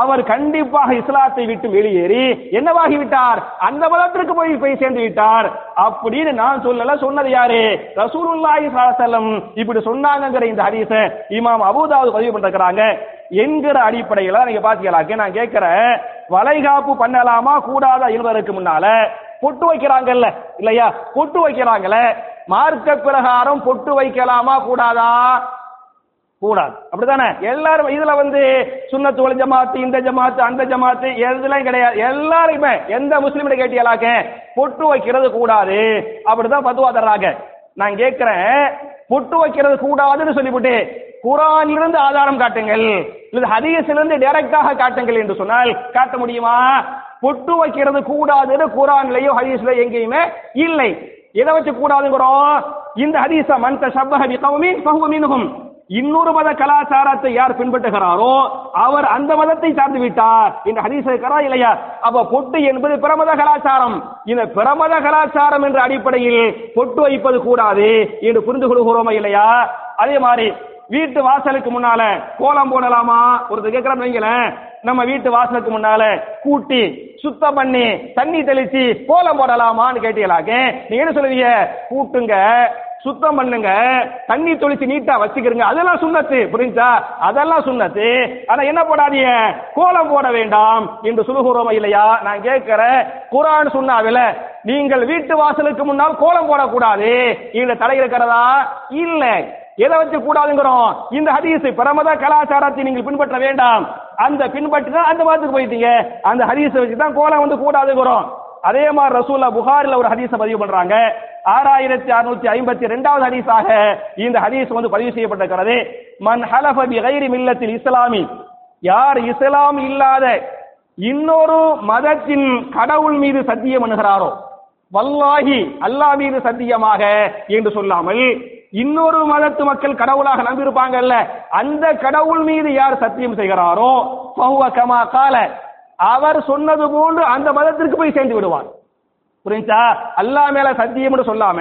[SPEAKER 1] அவர் கண்டிப்பாக இஸ்லாத்தை விட்டு வெளியேறி என்னவாகி விட்டார் அந்த மதத்திற்கு போய் போய் சேர்ந்து விட்டார் அப்படின்னு நான் சொல்லல சொன்னது யாரு? ரசூலுல்லாஹி ஸல்லல்லாஹு இப்படி சொன்னாங்கங்கிற இந்த ஹதீஸ இமாம் அபுதாவது பதிவு பண்றாங்க என்கிற அடிப்படையில நீங்க பாத்தீங்களாக்க நான் கேட்கிறேன் வளைகாப்பு பண்ணலாமா? கூடாதா? இருவருக்கு முன்னால. பொட்டு வைக்கிறாங்கல்ல? இல்லையா? பொட்டு வைக்கிறாங்கல்ல மார்க்க பிரகாரம் பொட்டு வைக்கலாமா? கூடாதா? கூடாது. அப்படித்தானே? எல்லாரும் இதுல வந்து சுண்ணத்து ஒளி ஜமாத்து இந்த ஜமாத்து அந்த ஜமாத்து எதுலாம் கிடையாது. எல்லாருமே எந்த முஸ்லீம் கேட்டியலாக்க பொட்டு வைக்கிறது கூடாது. அப்படிதான் பத்துவா தர்றாங்க. நான் கேட்கிறேன் பொட்டு வைக்கிறது கூடாதுன்னு சொல்லிவிட்டு குரானிலிருந்து ஆதாரம் காட்டுங்கள். இல்லது ஹதீஸிலிருந்து டைரக்டாக காட்டுங்கள் என்று சொன்னால் காட்ட முடியுமா? பொட்டு வைக்கிறது கூடாதுன்னு குரான்லயோ ஹதீஸ்ல எங்கேயுமே இல்லை. எதை வச்சு கூடாதுங்கிறோம்? இந்த ஹதீஸ மந்த தஷப்பஹ பிகௌமின் ஃபஹுவ இன்னொரு மத கலாச்சாரத்தை யார் பின்பற்றுகிறாரோ அவர் அந்த மதத்தை சார்ந்து விட்டார் இந்த ஹதீஸ் இருக்கிறா இல்லையா? அப்ப பொட்டு என்பது பிரமத கலாச்சாரம். இந்த பிரமத கலாச்சாரம் என்ற அடிப்படையில் பொட்டு வைப்பது கூடாது என்று புரிந்து கொள்கிறோமா இல்லையா? அதே மாதிரி வீட்டு வாசலுக்கு முன்னால கோலம் போடலாமா? ஒருத்தர் கேட்கிறோம் வைங்களேன் நம்ம வீட்டு வாசலுக்கு முன்னால கூட்டி சுத்தம் பண்ணி தண்ணி தெளிச்சு கோலம் போடலாமான்னு கேட்டீங்களாக்க. நீங்க என்ன சொல்லுவீங்க? கூட்டுங்க சுத்தம் பண்ணுங்க தண்ணி தொளிச்சு நீட்டா வச்சுக்கிறங்க அதெல்லாம் சுண்ணத்து புரிஞ்சா? அதெல்லாம் சுண்ணத்து. ஆனா என்ன போடாதீங்க? கோலம் போட வேண்டாம் என்று சொல்லுகிறோமா இல்லையா? நான் கேட்கிறேன் குரான் சொன்னாவில நீங்கள் வீட்டு வாசலுக்கு முன்னால் கோலம் போடக்கூடாது. இந்த தடை இருக்கிறதா? இல்லை. எதை வச்சு கூடாதுங்கிறோம்? இந்த ஹதீஸை பிரமத கலாச்சாரத்தை நீங்கள் பின்பற்ற வேண்டாம். அந்த பின்பற்றினா அந்த மதத்துக்கு போயிட்டீங்க. அந்த ஹதீஸை வச்சு தான் கோலம் வந்து கூடாதுங்கிறோம். அதே மாதிரி ரசூல்லா புகாரில் ஒரு ஹதீஸை பதிவு பண்றாங்க. ஆறாயிரத்தி அறுநூத்தி ஐம்பத்தி ரெண்டாவது ஹதீஸாக இந்த ஹதீஸ் வந்து பதிவு செய்யப்பட்டிருக்கிறது. மன் ஹலஃப பி கைரி மில்லத்தில் இஸ்லாமி யார் இஸ்லாம் இல்லாத இன்னொரு மதத்தின் கடவுள் மீது சத்தியம் அணுகிறாரோ வல்லாஹி அல்லாஹ் மீது சத்தியமாக என்று சொல்லாமல் இன்னொரு மதத்து மக்கள் கடவுளாக நம்பியிருப்பாங்கல்ல அந்த கடவுள் மீது யார் சத்தியம் செய்கிறாரோ கமா கால அவர் சொன்னது போன்று அந்த மதத்திற்கு போய் சேர்ந்து விடுவார். புரிஞ்சா அல்லாஹ் மேல சத்தியம் சொல்லாம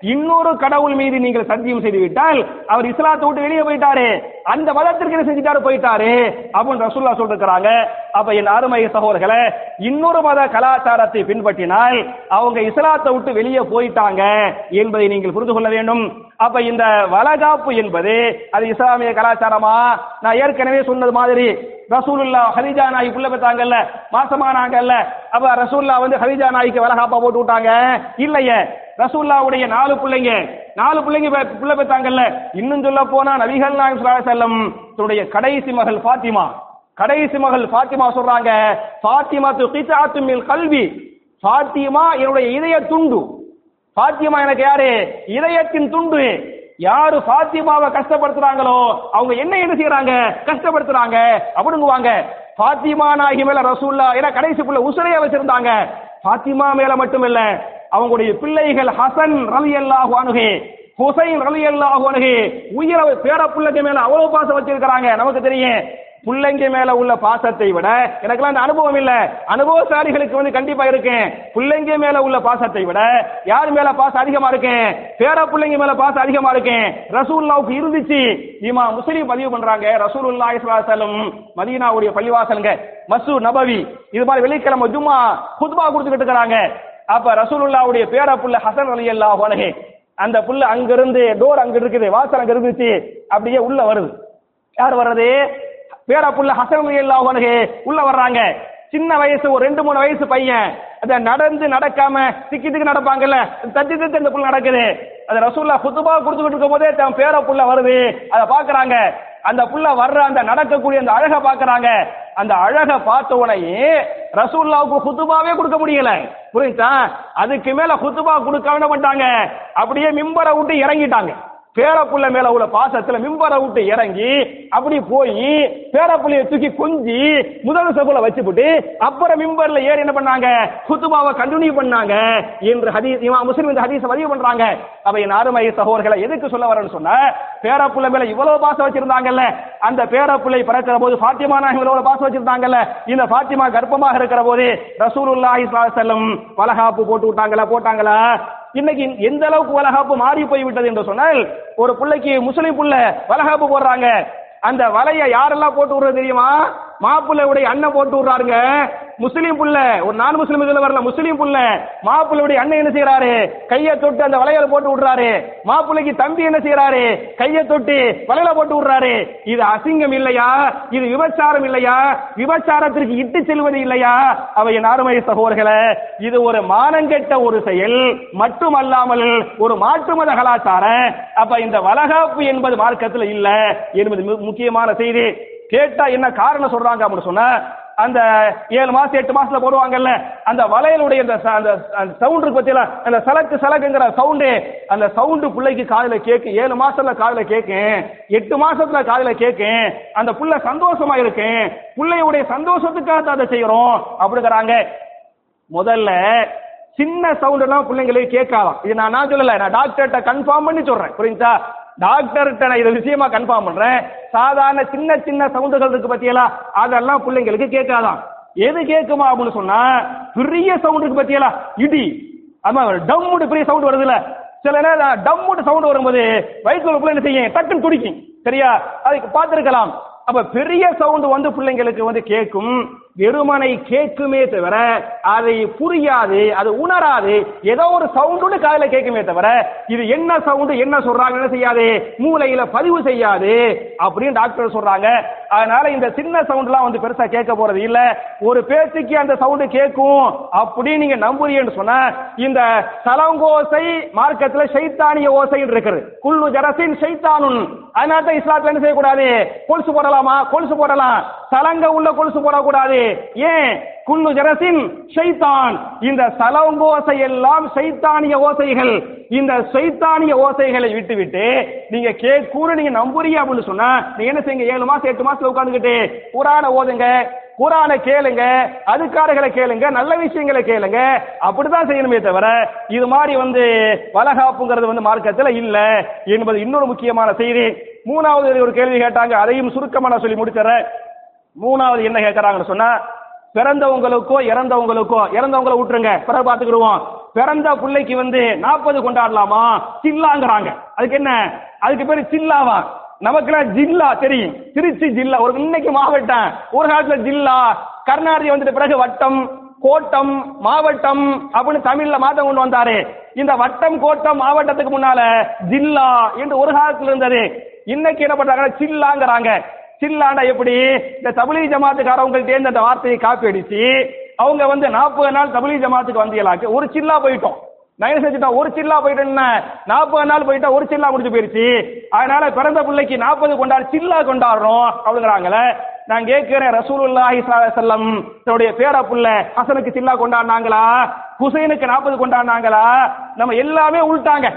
[SPEAKER 1] இன்னொரு கடவுள் மீது நீங்கள் சத்தியம் செய்து விட்டால் அவர் இஸ்லாத்தை விட்டு வெளியே போயிட்டாரு. அந்த மதத்திற்கு என்ன செஞ்சுட்டாரு? போயிட்டாரு. அப்படின்னு ரசூல்லா சொல்லிருக்கிறாங்க. அப்ப என் அருமை சகோதரர்களை இன்னொரு மத கலாச்சாரத்தை பின்பற்றினால் அவங்க இஸ்லாத்தை விட்டு வெளியே போயிட்டாங்க என்பதை நீங்கள் புரிந்து கொள்ள வேண்டும். அப்ப இந்த வளகாப்பு என்பது அது இஸ்லாமிய கலாச்சாரமா? நான் ஏற்கனவே சொன்னது மாதிரி ரசூலுல்லா ஹரிஜா நாய் புள்ள பெற்றாங்கல்ல மாசமானாங்கல்ல. அப்ப ரசூல்லா வந்து ஹரிஜா நாய்க்கு வளகாப்பா போட்டு விட்டாங்க. இல்லையே. ரசூல்லாவுடைய நாலு பிள்ளைங்க நாலு பிள்ளைங்க பிள்ளை பெற்றாங்கல்ல இன்னும் சொல்ல போனா நபிகள் நாயகம் ஸல்லல்லாஹு தன்னுடைய கடைசி மகள் ஃபாத்திமா. கடைசி மகள் ஃபாத்திமா சொல்றாங்க ஃபாத்திமா து மில் கல்வி. பாத்திமா என்னுடைய இதய துண்டு. ஃபாத்திமா எனக்கு யாரு? இதயத்தின் துண்டு. யாரு ஃபாத்திமாவை கஷ்டப்படுத்துறாங்களோ அவங்க என்ன என்ன செய்யறாங்க கஷ்டப்படுத்துறாங்க அப்படிங்குவாங்க பாத்திமா நாயகி மேல ரசூல்லா ஏன்னா கடைசி புள்ள உசுரையா வச்சிருந்தாங்க. ஃபாத்திமா மேல மட்டும் இல்ல அவங்களுடைய பிள்ளைகள் ஹசன் ரவி அல்லாஹு அணுகே ஹுசைன் ரவி அல்லாஹு அணுகே உயிர பேர பிள்ளைங்க மேல அவ்வளவு பாசம் வச்சிருக்கிறாங்க. நமக்கு தெரியும் பிள்ளைங்க மேல உள்ள பாசத்தை விட எனக்கெல்லாம் அந்த அனுபவம் இல்ல. அனுபவசாலிகளுக்கு வந்து கண்டிப்பா இருக்கேன். பிள்ளைங்க மேல உள்ள பாசத்தை விட யார் மேல பாசம் அதிகமா இருக்கேன்? பேர பிள்ளைங்க மேல பாசம் அதிகமா இருக்கேன். ரசூல்லாவுக்கு இருந்துச்சு. இமா முஸ்லீம் பதிவு பண்றாங்க. ரசூலுல்லாஹி ஸல்லல்லாஹு மதீனாவுடைய பள்ளிவாசலுங்க மசூர் நபவி. இது மாதிரி வெள்ளிக்கிழமை ஜும்மா குத்பா கொடுத்துக்கிட்டு இருக்கிறாங்க. அப்ப ரசூலுல்லாவுடைய பேர புள்ள ஹசன் அலி அன்ஹு அந்த புள்ள அங்கிருந்து டோர் அங்க இருக்குது வாசல் அங்க இருந்துச்சு அப்படியே உள்ள வருது. யார் வர்றது? பேர புள்ள ஹசன் அலி அன்ஹு உள்ள வர்றாங்க. சின்ன வயசு ஒரு ரெண்டு மூணு வயசு பையன். அத நடந்து நடக்காம திக்கி திக்கி நடப்பாங்கல்ல தட்டி தட்டி அந்த புள்ள நடக்குது. அது ரசூல்லா குத்துபா கொடுத்துக்கிட்டு இருக்கும் போதே தன் பேர புள்ள வருது. அதை பாக்குறாங்க அந்த புள்ள வர்ற அந்த நடக்கக்கூடிய அந்த அழகை பாக்குறாங்க அந்த அழகை பார்த்த உடனே ரசூல்லாவுக்கு குத்துபாவே கொடுக்க முடியல. புரியுதா? அதுக்கு மேல குத்துபா கொடுக்க என்ன பண்ணிட்டாங்க? அப்படியே மிம்பரை விட்டு இறங்கிட்டாங்க. பேரப்புள்ள மேல உள்ள பாசத்துல மிம்பரை விட்டு இறங்கி அப்படி போய் பேரப்புள்ளைய தூக்கி கொஞ்சி முதல் சகுல வச்சுப்புட்டு அப்புறம் மிம்பர்ல ஏறி என்ன பண்ணாங்க? குத்துபாவை கண்டினியூ பண்ணாங்க. என்று ஹதீஸ் இமாம் முஸ்லிம் இந்த ஹதீஸ் பதிவு பண்றாங்க. அவை என் அருமை சகோதர்களை எதுக்கு சொல்ல வரேன்னு சொன்ன பேரப்புள்ள மேல இவ்வளவு பாசம் வச்சிருந்தாங்கல்ல அந்த பேரப்புள்ளை பிறக்கிற போது பாத்திமா நாயகம் இவ்வளவு பாசம் வச்சிருந்தாங்கல்ல இந்த பாத்திமா கர்ப்பமாக இருக்கிற போது ரசூலுல்லாஹி ஸல்லல்லாஹு அலைஹி வஸல்லம் வலகாப்பு போட்டு விட்டாங்களா போட்டாங்களா? இன்னைக்கு எந்த அளவுக்கு வலகாப்பு மாறி போய் விட்டது என்று சொன்னால் ஒரு பிள்ளைக்கு முஸ்லிம் புள்ள வலகாப்பு போடுறாங்க. அந்த வலைய யாரெல்லாம் போட்டு விடுறது தெரியுமா? மாப்பிள்ளையுடைய அண்ணன் போட்டு விடுறாருங்க. முஸ்லீம் புள்ள ஒரு நான் முஸ்லீம் இதுல வரல முஸ்லீம் புள்ள. மாப்பிள்ளையுடைய அண்ணன் என்ன செய்யறாரு கையை தொட்டு அந்த வளையல போட்டு விடுறாரு. மாப்பிள்ளைக்கு தம்பி என்ன செய்யறாரு கையை தொட்டு வளையல போட்டு விடுறாரு. இது அசிங்கம் இல்லையா? இது விபச்சாரம் இல்லையா? விபச்சாரத்திற்கு இட்டு செல்வது இல்லையா? அவை என் அருமை சகோதரர்களே இது ஒரு மானங்கெட்ட ஒரு செயல் மட்டுமல்லாமல் ஒரு மாற்றுமத கலாச்சாரம். அப்ப இந்த வளகாப்பு என்பது மார்க்கத்தில் இல்ல. என்பது முக்கியமான செய்தி. கேட்டா என்ன காரணம் சொல்றாங்க அப்படின்னு சொன்னா அந்த ஏழு மாசம் எட்டு மாசத்துல போடுவாங்கல்ல அந்த வளையலுடைய அந்த ச- அந்த சவுண்ட் இருக்கு பத்தியில அந்த சலக்கு சலக்குங்கிற சவுண்டு அந்த சவுண்டு பிள்ளைக்கு காதல கேக்கு ஏழு மாசத்துல காதல கேக்கும் எட்டு மாசத்துல காதல கேக்கும் அந்த புள்ள சந்தோஷமா இருக்கு பிள்ளையுடைய சந்தோஷத்துக்காக தான் அதை செய்யறோம் அப்படிங்கிறாங்க. முதல்ல சின்ன சவுண்ட் எல்லாம் பிள்ளைங்களுக்கு இது நான் நான் சொல்லல நான் டாக்டர்கிட்ட கன்ஃபார்ம் பண்ணி சொல்றேன் புரியுதா? டாக்டர்கிட்ட நான் இதை விஷயமா கன்ஃபார்ம் பண்றேன். சாதாரண சின்ன சின்ன சவுண்டுகள் இருக்கு பத்தியலா அதெல்லாம் பிள்ளைங்களுக்கு கேட்காதான். எது கேட்குமா அப்படின்னு சொன்னா பெரிய சவுண்ட் இருக்கு பத்தியலா இடி. ஆமா டம்முடு பெரிய சவுண்ட் வருதுல்ல. சில நேரம் டம்முடு சவுண்ட் வரும்போது வயிற்றுல என்ன செய்யும்? டக்குன்னு துடிக்கும். சரியா? அதுக்கு பார்த்துருக்கலாம். அப்ப பெரிய சவுண்ட் வந்து பிள்ளைங்களுக்கு வந்து கேட்கும். வெறுமனை கேட்குமே தவிர அதை புரியாது அது உணராது ஏதோ ஒரு சவுண்டு காதல கேட்குமே தவிர இது என்ன சவுண்டு என்ன சொல்றாங்க என்ன செய்யாது மூளையில பதிவு செய்யாது அப்படின்னு டாக்டர் சொல்றாங்க. அதனால இந்த சின்ன சவுண்ட்லாம் வந்து பெருசா கேட்க போறது இல்ல. ஒரு பேச்சுக்கு அந்த சவுண்டு கேட்கும் அப்படின்னு நீங்க நம்புறீங்கன்னு சொன்ன இந்த சலங்கோசை மார்க்கத்துல சைத்தானிய ஓசை இருக்குது. குல்லு ஜரசின் சைத்தானுன். அதனால தான் இஸ்லாத்துல என்ன செய்யக்கூடாது? கொலுசு போடலாமா? கொலுசு போடலாம். சலங்க உள்ள கொலுசு போடக்கூடாது. ஏன்? குல்லு ஜரசின் ஷைத்தான். இந்த ஓசை எல்லாம் சைத்தானிய ஓசைகள். இந்த சைத்தானிய ஓசைகளை விட்டுவிட்டு நீங்க கே கூற நீங்க நம்புறீங்க அப்படின்னு சொன்னா நீங்க என்ன செய்யுங்க? ஏழு மாசம் எட்டு மாசத்துல உட்காந்துக்கிட்டு குரான ஓதுங்க குரானை கேளுங்க அதுக்காரர்களை கேளுங்க நல்ல விஷயங்களை கேளுங்க அப்படிதான் செய்யணுமே தவிர இது மாதிரி வந்து வளகாப்புங்கிறது வந்து மார்க்கத்துல இல்ல என்பது இன்னொரு முக்கியமான செய்தி. மூணாவது ஒரு கேள்வி கேட்டாங்க அதையும் சுருக்கமா நான் சொல்லி முடிச்சிடறேன். மூணாவது என்ன கேட்கறாங்கன்னு சொன்னா பிறந்தவங்களுக்கோ இறந்தவங்களுக்கோ இறந்தவங்களை விட்டுருங்க பிறகு பாத்துக்கிடுவோம் பிறந்த பிள்ளைக்கு வந்து நாற்பது கொண்டாடலாமா? சில்லாங்கிறாங்க. அதுக்கு என்ன? அதுக்கு பேரு சில்லாவா? நமக்குலாம் ஜில்லா தெரியும். திருச்சி ஜில்லா. ஒரு இன்னைக்கு மாவட்டம். ஒரு காலத்துல ஜில்லா. கர்நாடகா வந்துட்டு பிறகு வட்டம் கோட்டம் மாவட்டம் அப்படின்னு தமிழ்ல மாத்தம் கொண்டு வந்தாரு. இந்த வட்டம் கோட்டம் மாவட்டத்துக்கு முன்னால ஜில்லா என்று ஒரு காலத்துல இருந்தது. இன்னைக்கு என்ன பண்றாங்க சில்லாங்கிறாங்க. சில்லாண்டா எப்படி? இந்த தபிலி ஜமாத்துக்காரவங்கள்ட்டே இருந்து அந்த வார்த்தையை காப்பி அடிச்சு அவங்க வந்து நாற்பது நாள் தபிலி ஜமாத்துக்கு வந்தீங்களாக்கு ஒரு சில்லா போயிட்டோம். நயன் செஞ்சுட்டோம் ஒரு சில்லா போயிட்டேன்னா நாற்பது நாள் போயிட்டா ஒரு சில்லா முடிஞ்சு போயிருச்சு. அதனால பிறந்த பிள்ளைக்கு நாற்பது கொண்டாடு சில்லா கொண்டாடுறோம் அப்படிங்கிறாங்களே. நான் கேட்கிறேன் ரசூலுல்லாஹி ஸல்லல்லாஹு தன்னுடைய பேர புள்ள ஹசனுக்கு சில்லா கொண்டாடினாங்களா? ஹுசைனுக்கு நாற்பது கொண்டாடினாங்களா? நம்ம எல்லாமே உள்ட்டாங்க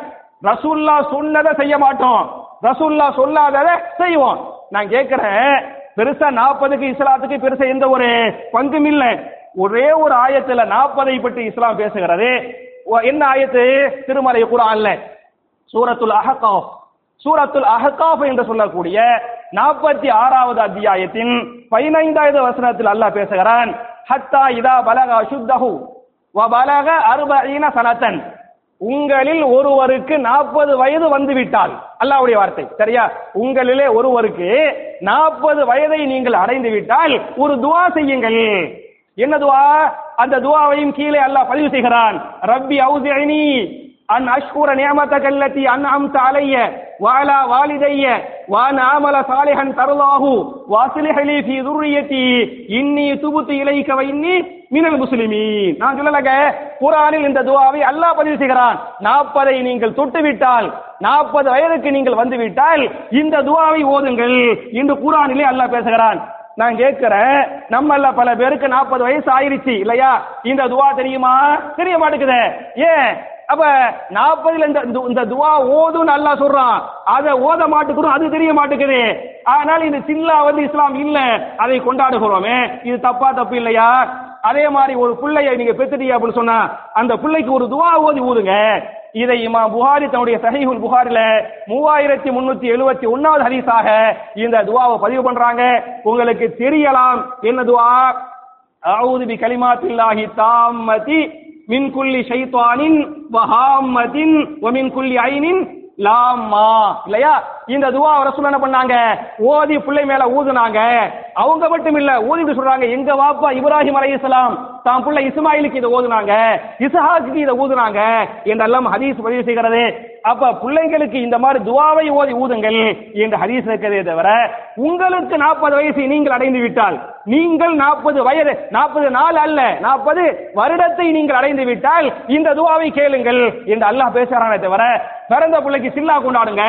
[SPEAKER 1] ரசூல்லா சொன்னதை செய்ய மாட்டோம். ரசூல்லா சொல்லாததை செய்வோம். நான் கேட்கிறேன் பெருசா நாற்பதுக்கு இஸ்லாத்துக்கு பெருசா எந்த ஒரு பங்கும் இல்லை. ஒரே ஒரு ஆயத்துல நாற்பதை பற்றி இஸ்லாம் பேசுகிறது. ஒ- என்ன ஆயத்து? திருமலை குரான்ல. சூரத்துல் அஹகாஃப். சூரத்துல் அஹகாஃப் என்று சொல்லக்கூடிய நாற்பத்தி ஆறாவது அத்தியாயத்தின் பதினைந்தாவது வசனத்தில் அல்லாஹ் பேசுகிறான். ஹத்தா இதா பலக அசுத்தஹு வ பலக அறுபீன சனத்தன். உங்களில் ஒருவருக்கு நாற்பது வயது வந்து விட்டால் அல்லாஹ்வுடைய வார்த்தை சரியா? உங்களிலே ஒருவருக்கு நாற்பது வயதை நீங்கள் அடைந்து விட்டால் ஒரு துவா செய்யுங்கள். என்ன துவா? அந்த துவாவையும் கீழே அல்லாஹ் பதிவு செய்கிறான். ரப்பி அவுசினி அன் அஷ்குர நியமத்தக அல்லதி அன்அம்த அலைய வாலா வாலிதைய வான் ஆமல சாலிஹன் தருளாஹு வாசிலிஹ் லி ஃபீ துர்ரியதி இன்னி துபுத்து இலைக்க வ இன்னி மினல் முஸ்லிமீன் நான் சொல்லலங்க குரானில் இந்த துவாவை அல்லாஹ் பதிவு செய்கிறான். நாற்பதை நீங்கள் தொட்டு விட்டால் நாற்பது வயதுக்கு நீங்கள் வந்துவிட்டால் இந்த துவாவை ஓதுங்கள் என்று குரானிலே அல்லாஹ் பேசுகிறான். நான் கேட்கிறேன் நம்மள பல பேருக்கு நாற்பது வயசு ஆயிருச்சு இல்லையா? இந்த துவா தெரியுமா? தெரிய மாட்டேங்குது. ஏன்? அப்ப நாற்பதுல இந்த இந்த- இந்த துவா ஓதுன்னு நல்லா சொல்றான். அதை ஓத மாட்டுக்கிறோம் அது தெரிய மாட்டேங்குது. ஆனால் இந்த சில்லா வந்து இஸ்லாம் இல்ல. அதை கொண்டாடுகிறோமே. இது தப்பா தப்பு இல்லையா? அதே மாதிரி ஒரு பிள்ளையை நீங்க பெத்துட்டீங்க அப்படின்னு சொன்னா அந்த பிள்ளைக்கு ஒரு துவா ஓதி ஊதுங்க. இதை இமா புகாரி தன்னுடைய சஹீஹுல் புகாரில மூவாயிரத்தி முன்னூத்தி எழுபத்தி ஒன்னாவது ஹதீஸாக இந்த துவாவை பதிவு பண்றாங்க. உங்களுக்கு தெரியலாம். என்ன துவா? அவுதுபி கலிமாத்தில்லாஹி தாமதி மின் குல்லி ஷைத்தானின் வஹாம்மதின் வ மின் குல்லி ஐனின் லாமா இல்லையா? இந்த துவா ரசூல் என்ன பண்ணாங்க? ஓதி பிள்ளை மேல ஊதுனாங்க. அவங்க மட்டும் இல்ல ஊதிட்டு சொல்றாங்க. எங்க வாப்பா இப்ராஹிம் அலைஹிஸ்ஸலாம் தான் பிள்ளை இஸ்மாயிலுக்கு இதை ஓதுனாங்க இஸ்ஹாக்கு இதை ஊதுனாங்க. என்றெல்லாம் ஹதீஸ் பதிவு செய்கிறது. அப்ப பிள்ளைங்களுக்கு இந்த மாதிரி துவாவை ஓதி ஊதுங்கள் என்று ஹதீஸ் இருக்கிறதே தவிர உங்களுக்கு நாற்பது வயசை நீங்கள் அடைந்து விட்டால் நீங்கள் நாற்பது வயது நாற்பது நாள் அல்ல நாற்பது வருடத்தை நீங்கள் அடைந்து விட்டால் இந்த துவாவை கேளுங்கள் என்று அல்லாஹ் பேசுறானே தவிர பிறந்த பிள்ளைக்கு சில்லா கொண்டாடுங்க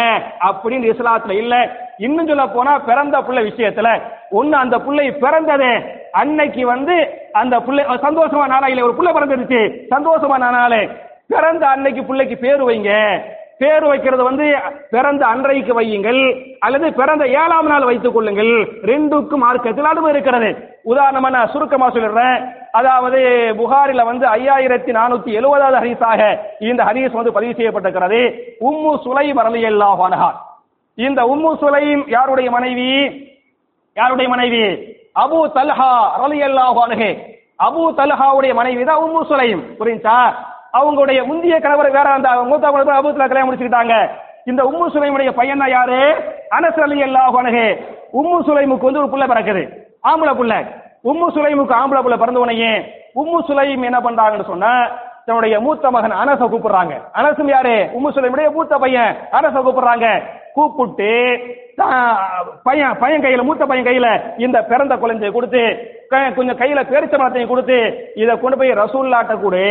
[SPEAKER 1] அப்படின்னு இஸ்லாத்துல இல்ல. இன்னும் சொல்ல போனா பிறந்த பிள்ளை விஷயத்துல ஒண்ணு அந்த பிள்ளை பிறந்தது அன்னைக்கு வந்து அந்த பிள்ளை சந்தோஷமா நாளாயில ஒரு பிள்ளை பிறந்துருச்சு. சந்தோஷமா நானாலே பிறந்த அன்னைக்கு பிள்ளைக்கு பேர் வைங்க. பேர் வைக்கிறது வந்து பிறந்த அன்றைக்கு வையுங்கள் அல்லது பிறந்த ஏழாம் நாள் வைத்துக் கொள்ளுங்கள். ரெண்டுக்கும் மார்க்கத்தில் அனுமதி இருக்கிறது. உதாரணமா நான் சுருக்கமா சொல்லிடுறேன். அதாவது புகாரில வந்து ஐயாயிரத்தி நானூத்தி எழுபதாவது ஹரிசாக இந்த ஹரிஸ் வந்து பதிவு செய்யப்பட்டிருக்கிறது. உம்மு சுலை ரலியல்லாஹு அன்ஹா. இந்த உம்மு சுலைம் யாருடைய மனைவி? யாருடைய மனைவி? அபு தல்ஹா ரலியல்லாஹு அன்ஹு. அபு தல்ஹாவுடைய மனைவி தான் உம்மு சுலைம். புரிஞ்சா அவங்களுடைய முந்திய கணவர் வேற அந்த மூத்த கணவர் அபு தல்ஹா கல்யாணம் முடிச்சுக்கிட்டாங்க. இந்த உம்மு சுலைமுடைய பையன் தான் யாரு? அனஸ் ரலியல்லாஹு உம்மு சுலைமுக்கு வந்து ஒரு புள்ள பிறக்குது. ஆம்பளை புள்ள. உம்மு சுலைமுக்கு ஆம்பளை புள்ள பிறந்த உடனே உம்மு சுலைம் என்ன பண்றாங்கன்னு சொன்னா தன்னுடைய மூத்த மகன் அனச கூப்பிடுறாங்க. அனசும் யாரு? உம்மு சுலைமுடைய மூத்த பையன் அனச கூப்பிடுறாங்க. கூப்பிட்டு தான் பையன் பையன் கையில மூத்த பையன் கையில இந்த பிறந்த குழந்தையை கொடுத்து க- கொஞ்சம் கையில பேரிச்ச மரத்தையும் கொடுத்து இதை கொண்டு போய் ரசூல்லாட்ட கொடு.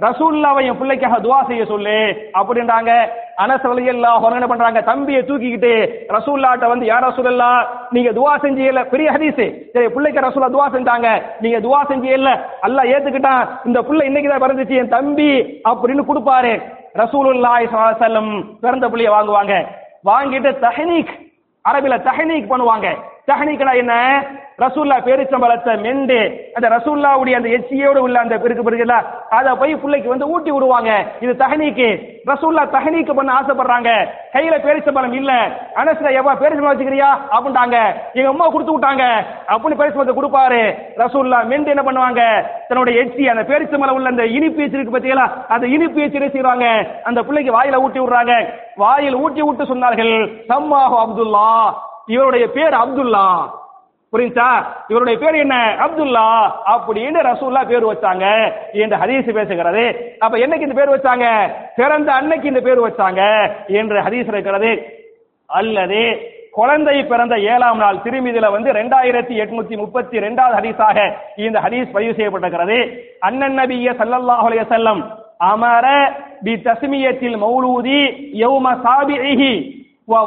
[SPEAKER 1] ரசூல்லாவை என் பிள்ளைக்காக துவா செய்ய சொல்லு அப்படின்றாங்க. அனஸ் ரலியல்லாஹு என்ன பண்றாங்க? தம்பியை தூக்கிக்கிட்டு ரசூல்லாட்ட வந்து யார் ரசூலல்லா நீங்க துவா செஞ்சீங்கல்ல பெரிய ஹதீஸ். சரி பிள்ளைக்கு ரசூலா துவா செஞ்சாங்க. நீங்க துவா செஞ்சீங்கல்ல அல்லா ஏத்துக்கிட்டான். இந்த புள்ள இன்னைக்கு தான் பிறந்துச்சு என் தம்பி அப்படின்னு கொடுப்பாரு. ரசூலுல்லாய் ஸல்லல்லாஹு பிறந்த புள்ளைய வாங்குவாங்க. வாங்கிட்டு தஹனீக் அரபில தஹனீக் பண்ணுவாங்க. தஹனீக்னா என்ன? ரசூல்லா பேரிச்சம்பழத்தை மெண்டு அந்த ரசூல்லாவுடைய அந்த எச்சியோடு உள்ள அந்த பெருக்கு பெருக்குல அதை போய் பிள்ளைக்கு வந்து ஊட்டி விடுவாங்க. இது தஹனீக்கு ரசூல்லா தஹனீக்கு பண்ண ஆசைப்படுறாங்க. கையில பேரிச்சம்பழம் இல்ல. அனசுல எவ்வா பேரிச்சம்பழம் வச்சுக்கிறியா? அப்படின்ட்டாங்க. எங்க அம்மா கொடுத்து விட்டாங்க. அப்படின்னு பேரிச்சம்பழத்தை கொடுப்பாரு. ரசூல்லா மெண்டு என்ன பண்ணுவாங்க? தன்னுடைய எச்சி அந்த பேரிச்சம்பழம் உள்ள அந்த இனிப்பு எச்சி இருக்கு பாத்தீங்களா? அந்த இனிப்பு எச்சி என்ன செய்வாங்க? அந்த பிள்ளைக்கு வாயில ஊட்டி விடுறாங்க. வாயில் ஊட்டி விட்டு சொன்னார்கள் சம்மாஹு அப்துல்லா. இவருடைய பேர் அப்துல்லா. புரியுதா? இவருடைய பேர் என்ன? அப்துல்லா. அப்படின்னு ரசூல்லா பேர் வச்சாங்க. என்று ஹதீஸ் பேசுகிறது. அப்ப என்னைக்கு இந்த பேர் வச்சாங்க? பிறந்த அன்னைக்கு இந்த பேர் வச்சாங்க என்று ஹதீஸ் இருக்கிறது. அல்லது குழந்தை பிறந்த ஏழாம் நாள் திருமிதியில வந்து ரெண்டாயிரத்தி எட்நூத்தி முப்பத்தி ரெண்டாவது ஹதீஸாக இந்த ஹதீஸ் பதிவு செய்யப்பட்டிருக்கிறது. அண்ணன் நபிய சல்லல்லாஹு செல்லம் அமர பி தஸ்மியத்தில் மௌலூதி யௌம சாபிஹி வ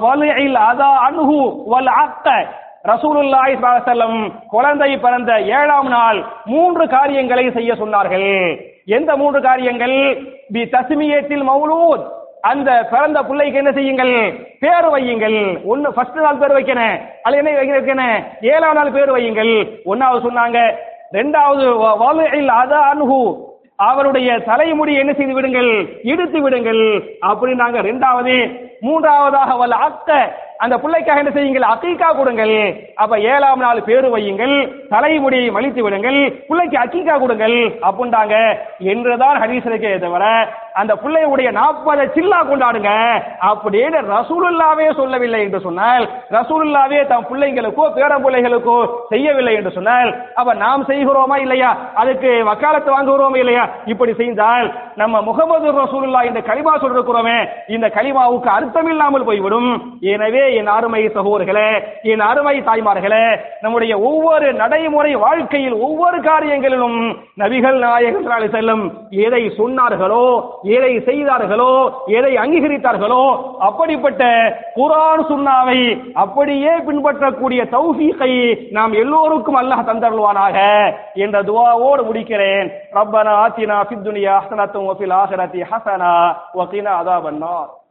[SPEAKER 1] அதா அன்ஹு வல் அக்க ரசூலுல்லாஹி ஸல்லல்லாஹு அலைஹி குழந்தை பிறந்த ஏழாம் நாள் மூன்று காரியங்களை செய்ய சொன்னார்கள். எந்த மூன்று காரியங்கள்? பி தஸ்மியத்தில் மௌலூத். அந்த பிறந்த பிள்ளைக்கு என்ன செய்யுங்கள்? பேர் வையுங்கள். ஒன்னு ஃபர்ஸ்ட் நாள் பேர் வைக்கணும் அது என்ன வைக்கணும் ஏழாம் நாள் பேர் வையுங்கள். ஒன்னாவது சொன்னாங்க. ரெண்டாவது வ- அதா அன்ஹு. அவருடைய தலைமுடி என்ன செய்து விடுங்கள்? இடித்து விடுங்கள். அப்படின்னாங்க ரெண்டாவது மூன்றாவதாக வல்ல அக்க அந்த பிள்ளைக்காக என்ன செய்யுங்கள்? அக்கீக்கா கொடுங்கள். அப்ப ஏழாம் நாள் பேரு வையுங்கள். தலைமுடியை மலித்து விடுங்கள். பிள்ளைக்கு அக்கீக்கா கொடுங்கள். அப்படின்றாங்க என்றுதான் ஹதீஸ் இருக்கே தவிர அந்த பிள்ளையுடைய நாற்பதை சில்லா கொண்டாடுங்க அப்படின்னு ரசூலுல்லாவே சொல்லவில்லை என்று சொன்னால் ரசூலுல்லாவே தம் பிள்ளைங்களுக்கோ பேர பிள்ளைகளுக்கோ செய்யவில்லை என்று சொன்னால் அப்ப நாம் செய்கிறோமா இல்லையா? அதுக்கு வக்காலத்து வாங்குகிறோமா இல்லையா? இப்படி செய்தால் நம்ம முகமது ரசூலுல்லா இந்த களிமா சொல்லிருக்கிறோமே இந்த களிமாவுக்கு அர்த்தம் இல்லாமல் போய்விடும். எனவே என் அருமை சகோதர்களே என் அருமை தாய்மார்களே நம்முடைய ஒவ்வொரு நடைமுறை வாழ்க்கையில் ஒவ்வொரு காரியங்களிலும் நபிகள் நாயகம் செல்லும் எதை சொன்னார்களோ எதை செய்தார்களோ எதை அங்கீகரித்தார்களோ அப்படிப்பட்ட குரான் சுண்ணாவை அப்படியே பின்பற்றக்கூடிய தௌஃபீகை நாம் எல்லோருக்கும் அல்லாஹ் தந்தருள்வானாக என்ற துவாவோடு முடிக்கிறேன். ரப்பனா ஆத்தினா சித்துனியா ஹசனத்தும் வஃபில் ஆஹிரத்தி ஹசனா வகீனா அதாபன்னார்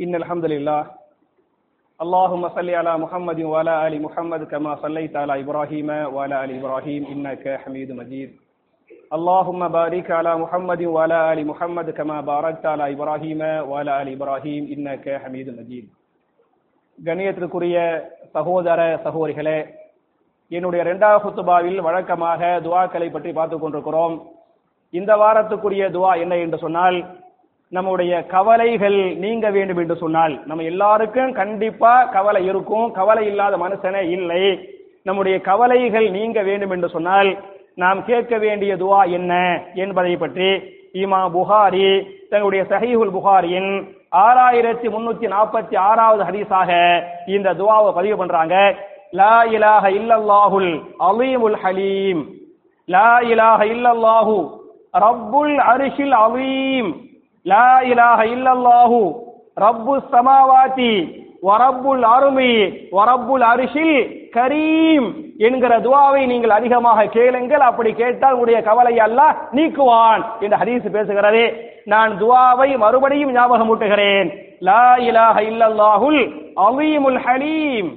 [SPEAKER 1] إن الحمد لله اللهم صل على محمد وعلى ال محمد كما صليت على ابراهيم وعلى ال ابراهيم انك حميد مجيد اللهم بارك على محمد وعلى ال محمد كما باركت على ابراهيم وعلى ال ابراهيم انك حميد مجيد கண்ணியத்திற்குரிய சகோதர சகோதரிகளே என்னுடைய இரண்டாவது குத்துபாவில் வழக்கமாக துவாக்களை பற்றி பார்த்து கொண்டிருக்கிறோம் இந்த வாரத்துக்குரிய துவா என்ன என்று சொன்னால் நம்முடைய கவலைகள் நீங்க வேண்டும் என்று சொன்னால் நம்ம எல்லாருக்கும் கண்டிப்பா கவலை இருக்கும். கவலை இல்லாத மனுஷனே இல்லை. நம்முடைய கவலைகள் நீங்க வேண்டும் என்று சொன்னால் நாம் கேட்க வேண்டிய துவா என்ன என்பதை பற்றி இமா புகாரி தங்களுடைய சஹீஹுல் புகாரியின் ஆறாயிரத்தி முன்னூத்தி நாற்பத்தி ஆறாவது ஹதீஸாக இந்த துவாவை பதிவு பண்றாங்க. லா இலாஹ இல்லல்லாஹுல் அலீமுல் ஹலீம். லா இலாஹ இல்லல்லாஹு ரப்புல் அரிஷில் அலீம். லா இலாஹ இல்லல்லாஹு ரப்பு சமாவாதி வரப்புல் அருமி வரப்புல் அரிஷில் கரீம் என்கிற துவாவை நீங்கள் அதிகமாக கேளுங்கள். அப்படி கேட்டால் உங்களுடைய கவலை அல்ல நீக்குவான் என்று ஹதீஸ் பேசுகிறது. நான் துவாவை மறுபடியும் ஞாபகம் ஊட்டுகிறேன். லா இலாஹ இல்லல்லாஹுல் அலீமுல் ஹலீம்.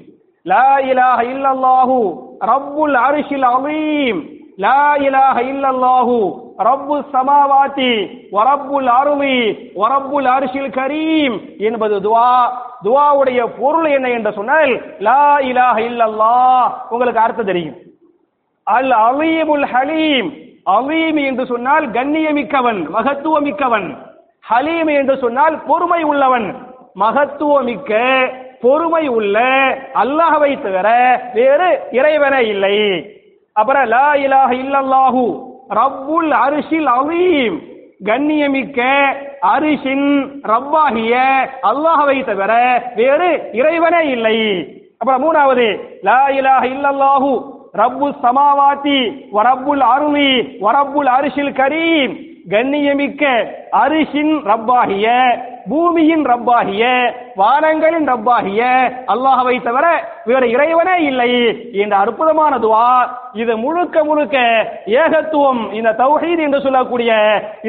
[SPEAKER 1] லா இலாஹ இல்லல்லாஹு ரப்புல் அரிஷில் அலீம். லா இலாஹ இல்லல்லாஹு ரப்பு சமாவாத்தி வரப்புல் அருமி வரப்புல் அரிசில் கரீம் என்பது துவா. துவாவுடைய பொருள் என்ன என்று சொன்னால் லா இலாஹ இல்லல்லாஹ். உங்களுக்கு அர்த்தம் தெரியும். அல் அலீமுல் ஹலீம். அலீம் என்று சொன்னால் கண்ணியமிக்கவன் மகத்துவமிக்கவன். ஹலீம் என்று சொன்னால் பொறுமை உள்ளவன். மகத்துவமிக்க பொறுமை உள்ள அல்லாஹவை தவிர வேறு இறைவனே இல்லை. அப்புறம் லா இலாஹ இல்லல்லாஹு ரப்புல் அரிசில் அலீம் கண்ணியமிக்க அரிசின் ரப்பாகிய அல்லாஹவை தவிர வேறு இறைவனே இல்லை. அப்புறம் மூணாவது லா இலாஹ இல்லல்லாஹு ரப்பு சமாவாத்தி வரப்புல் அருவி வரப்புல் அரிசில் கரீம். கண்ணியமிக்க அரிசின் ரப்பாகிய பூமியின் ரப்பாகிய வானங்களின் ரப்பாகிய அல்லாஹவை தவிர வேற இறைவனே இல்லை என்ற அற்புதமான துவா. இது முழுக்க முழுக்க ஏகத்துவம் இந்த தௌஹீத் என்று சொல்லக்கூடிய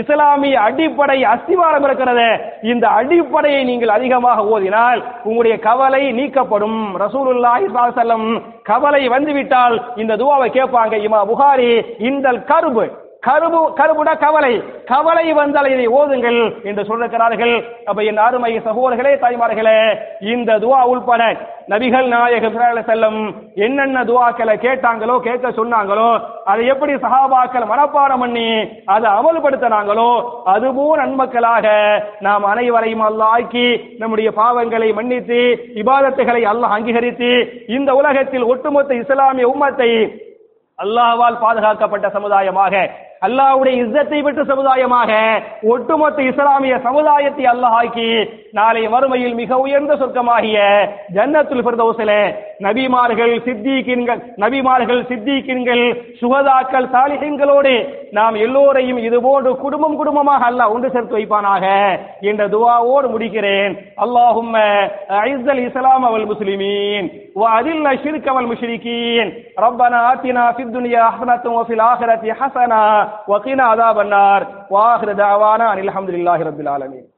[SPEAKER 1] இஸ்லாமிய அடிப்படை அஸ்திவாரம் இருக்கிறது. இந்த அடிப்படையை நீங்கள் அதிகமாக ஓதினால் உங்களுடைய கவலை நீக்கப்படும். ரசூலுல்லாஹி ஸல்லல்லாஹு கவலை வந்துவிட்டால் இந்த துவாவை கேட்பாங்க இமா புகாரி இந்த கருபு கருபு கருபுட கவலை கவலை வந்தால் இதை ஓதுங்கள் என்று சொல்லிருக்கிறார்கள். அப்ப என் அருமை சகோதரர்களே தாய்மார்களே இந்த துவா உள்பட நபிகள் நாயகம் செல்லம் என்னென்ன துவாக்களை கேட்டாங்களோ கேட்க சொன்னாங்களோ அதை எப்படி சகாபாக்கள் மனப்பாடம் பண்ணி அதை அமல்படுத்தினாங்களோ அதுபோல் நன்மக்களாக நாம் அனைவரையும் அல்லாஹ் ஆக்கி நம்முடைய பாவங்களை மன்னித்து இபாதத்துகளை அல்லாஹ் அங்கீகரித்து இந்த உலகத்தில் ஒட்டுமொத்த இஸ்லாமிய உம்மத்தை அல்லாஹ்வால் பாதுகாக்கப்பட்ட சமுதாயமாக அல்லாஹ்வுடைய இஸ்ஸத்தை பெற்ற சமுதாயமாக ஒட்டுமொத்த இஸ்லாமிய சமுதாயத்தை அல்லாஹ் ஆக்கி நாளை மறுமையில் மிக உயர்ந்த சொர்க்கமாகிய ஜன்னத்துல் ஃபிர்தௌஸிலே நபிமார்கள் சித்திகின்கள் நபிமார்கள் சித்திகின்கள் சுகதாக்கள் சாலிஹின்களோடு நாம் எல்லோரையும் இதுபோன்று குடும்பம் குடும்பமாக அல்லாஹ் ஒன்று சேர்த்து வைப்பானாக என்ற துவாவோடு முடிக்கிறேன் அல்லாஹும்ம ஐஸல் இஸ்லாம் அவல் முஸ்லிமீன் وأذل الشرك والمشركين ربنا آتنا في الدنيا حسنة وفي الآخرة حسنة وقنا عذاب النار. وآخر دعوانا أن الحمد لله رب العالمين.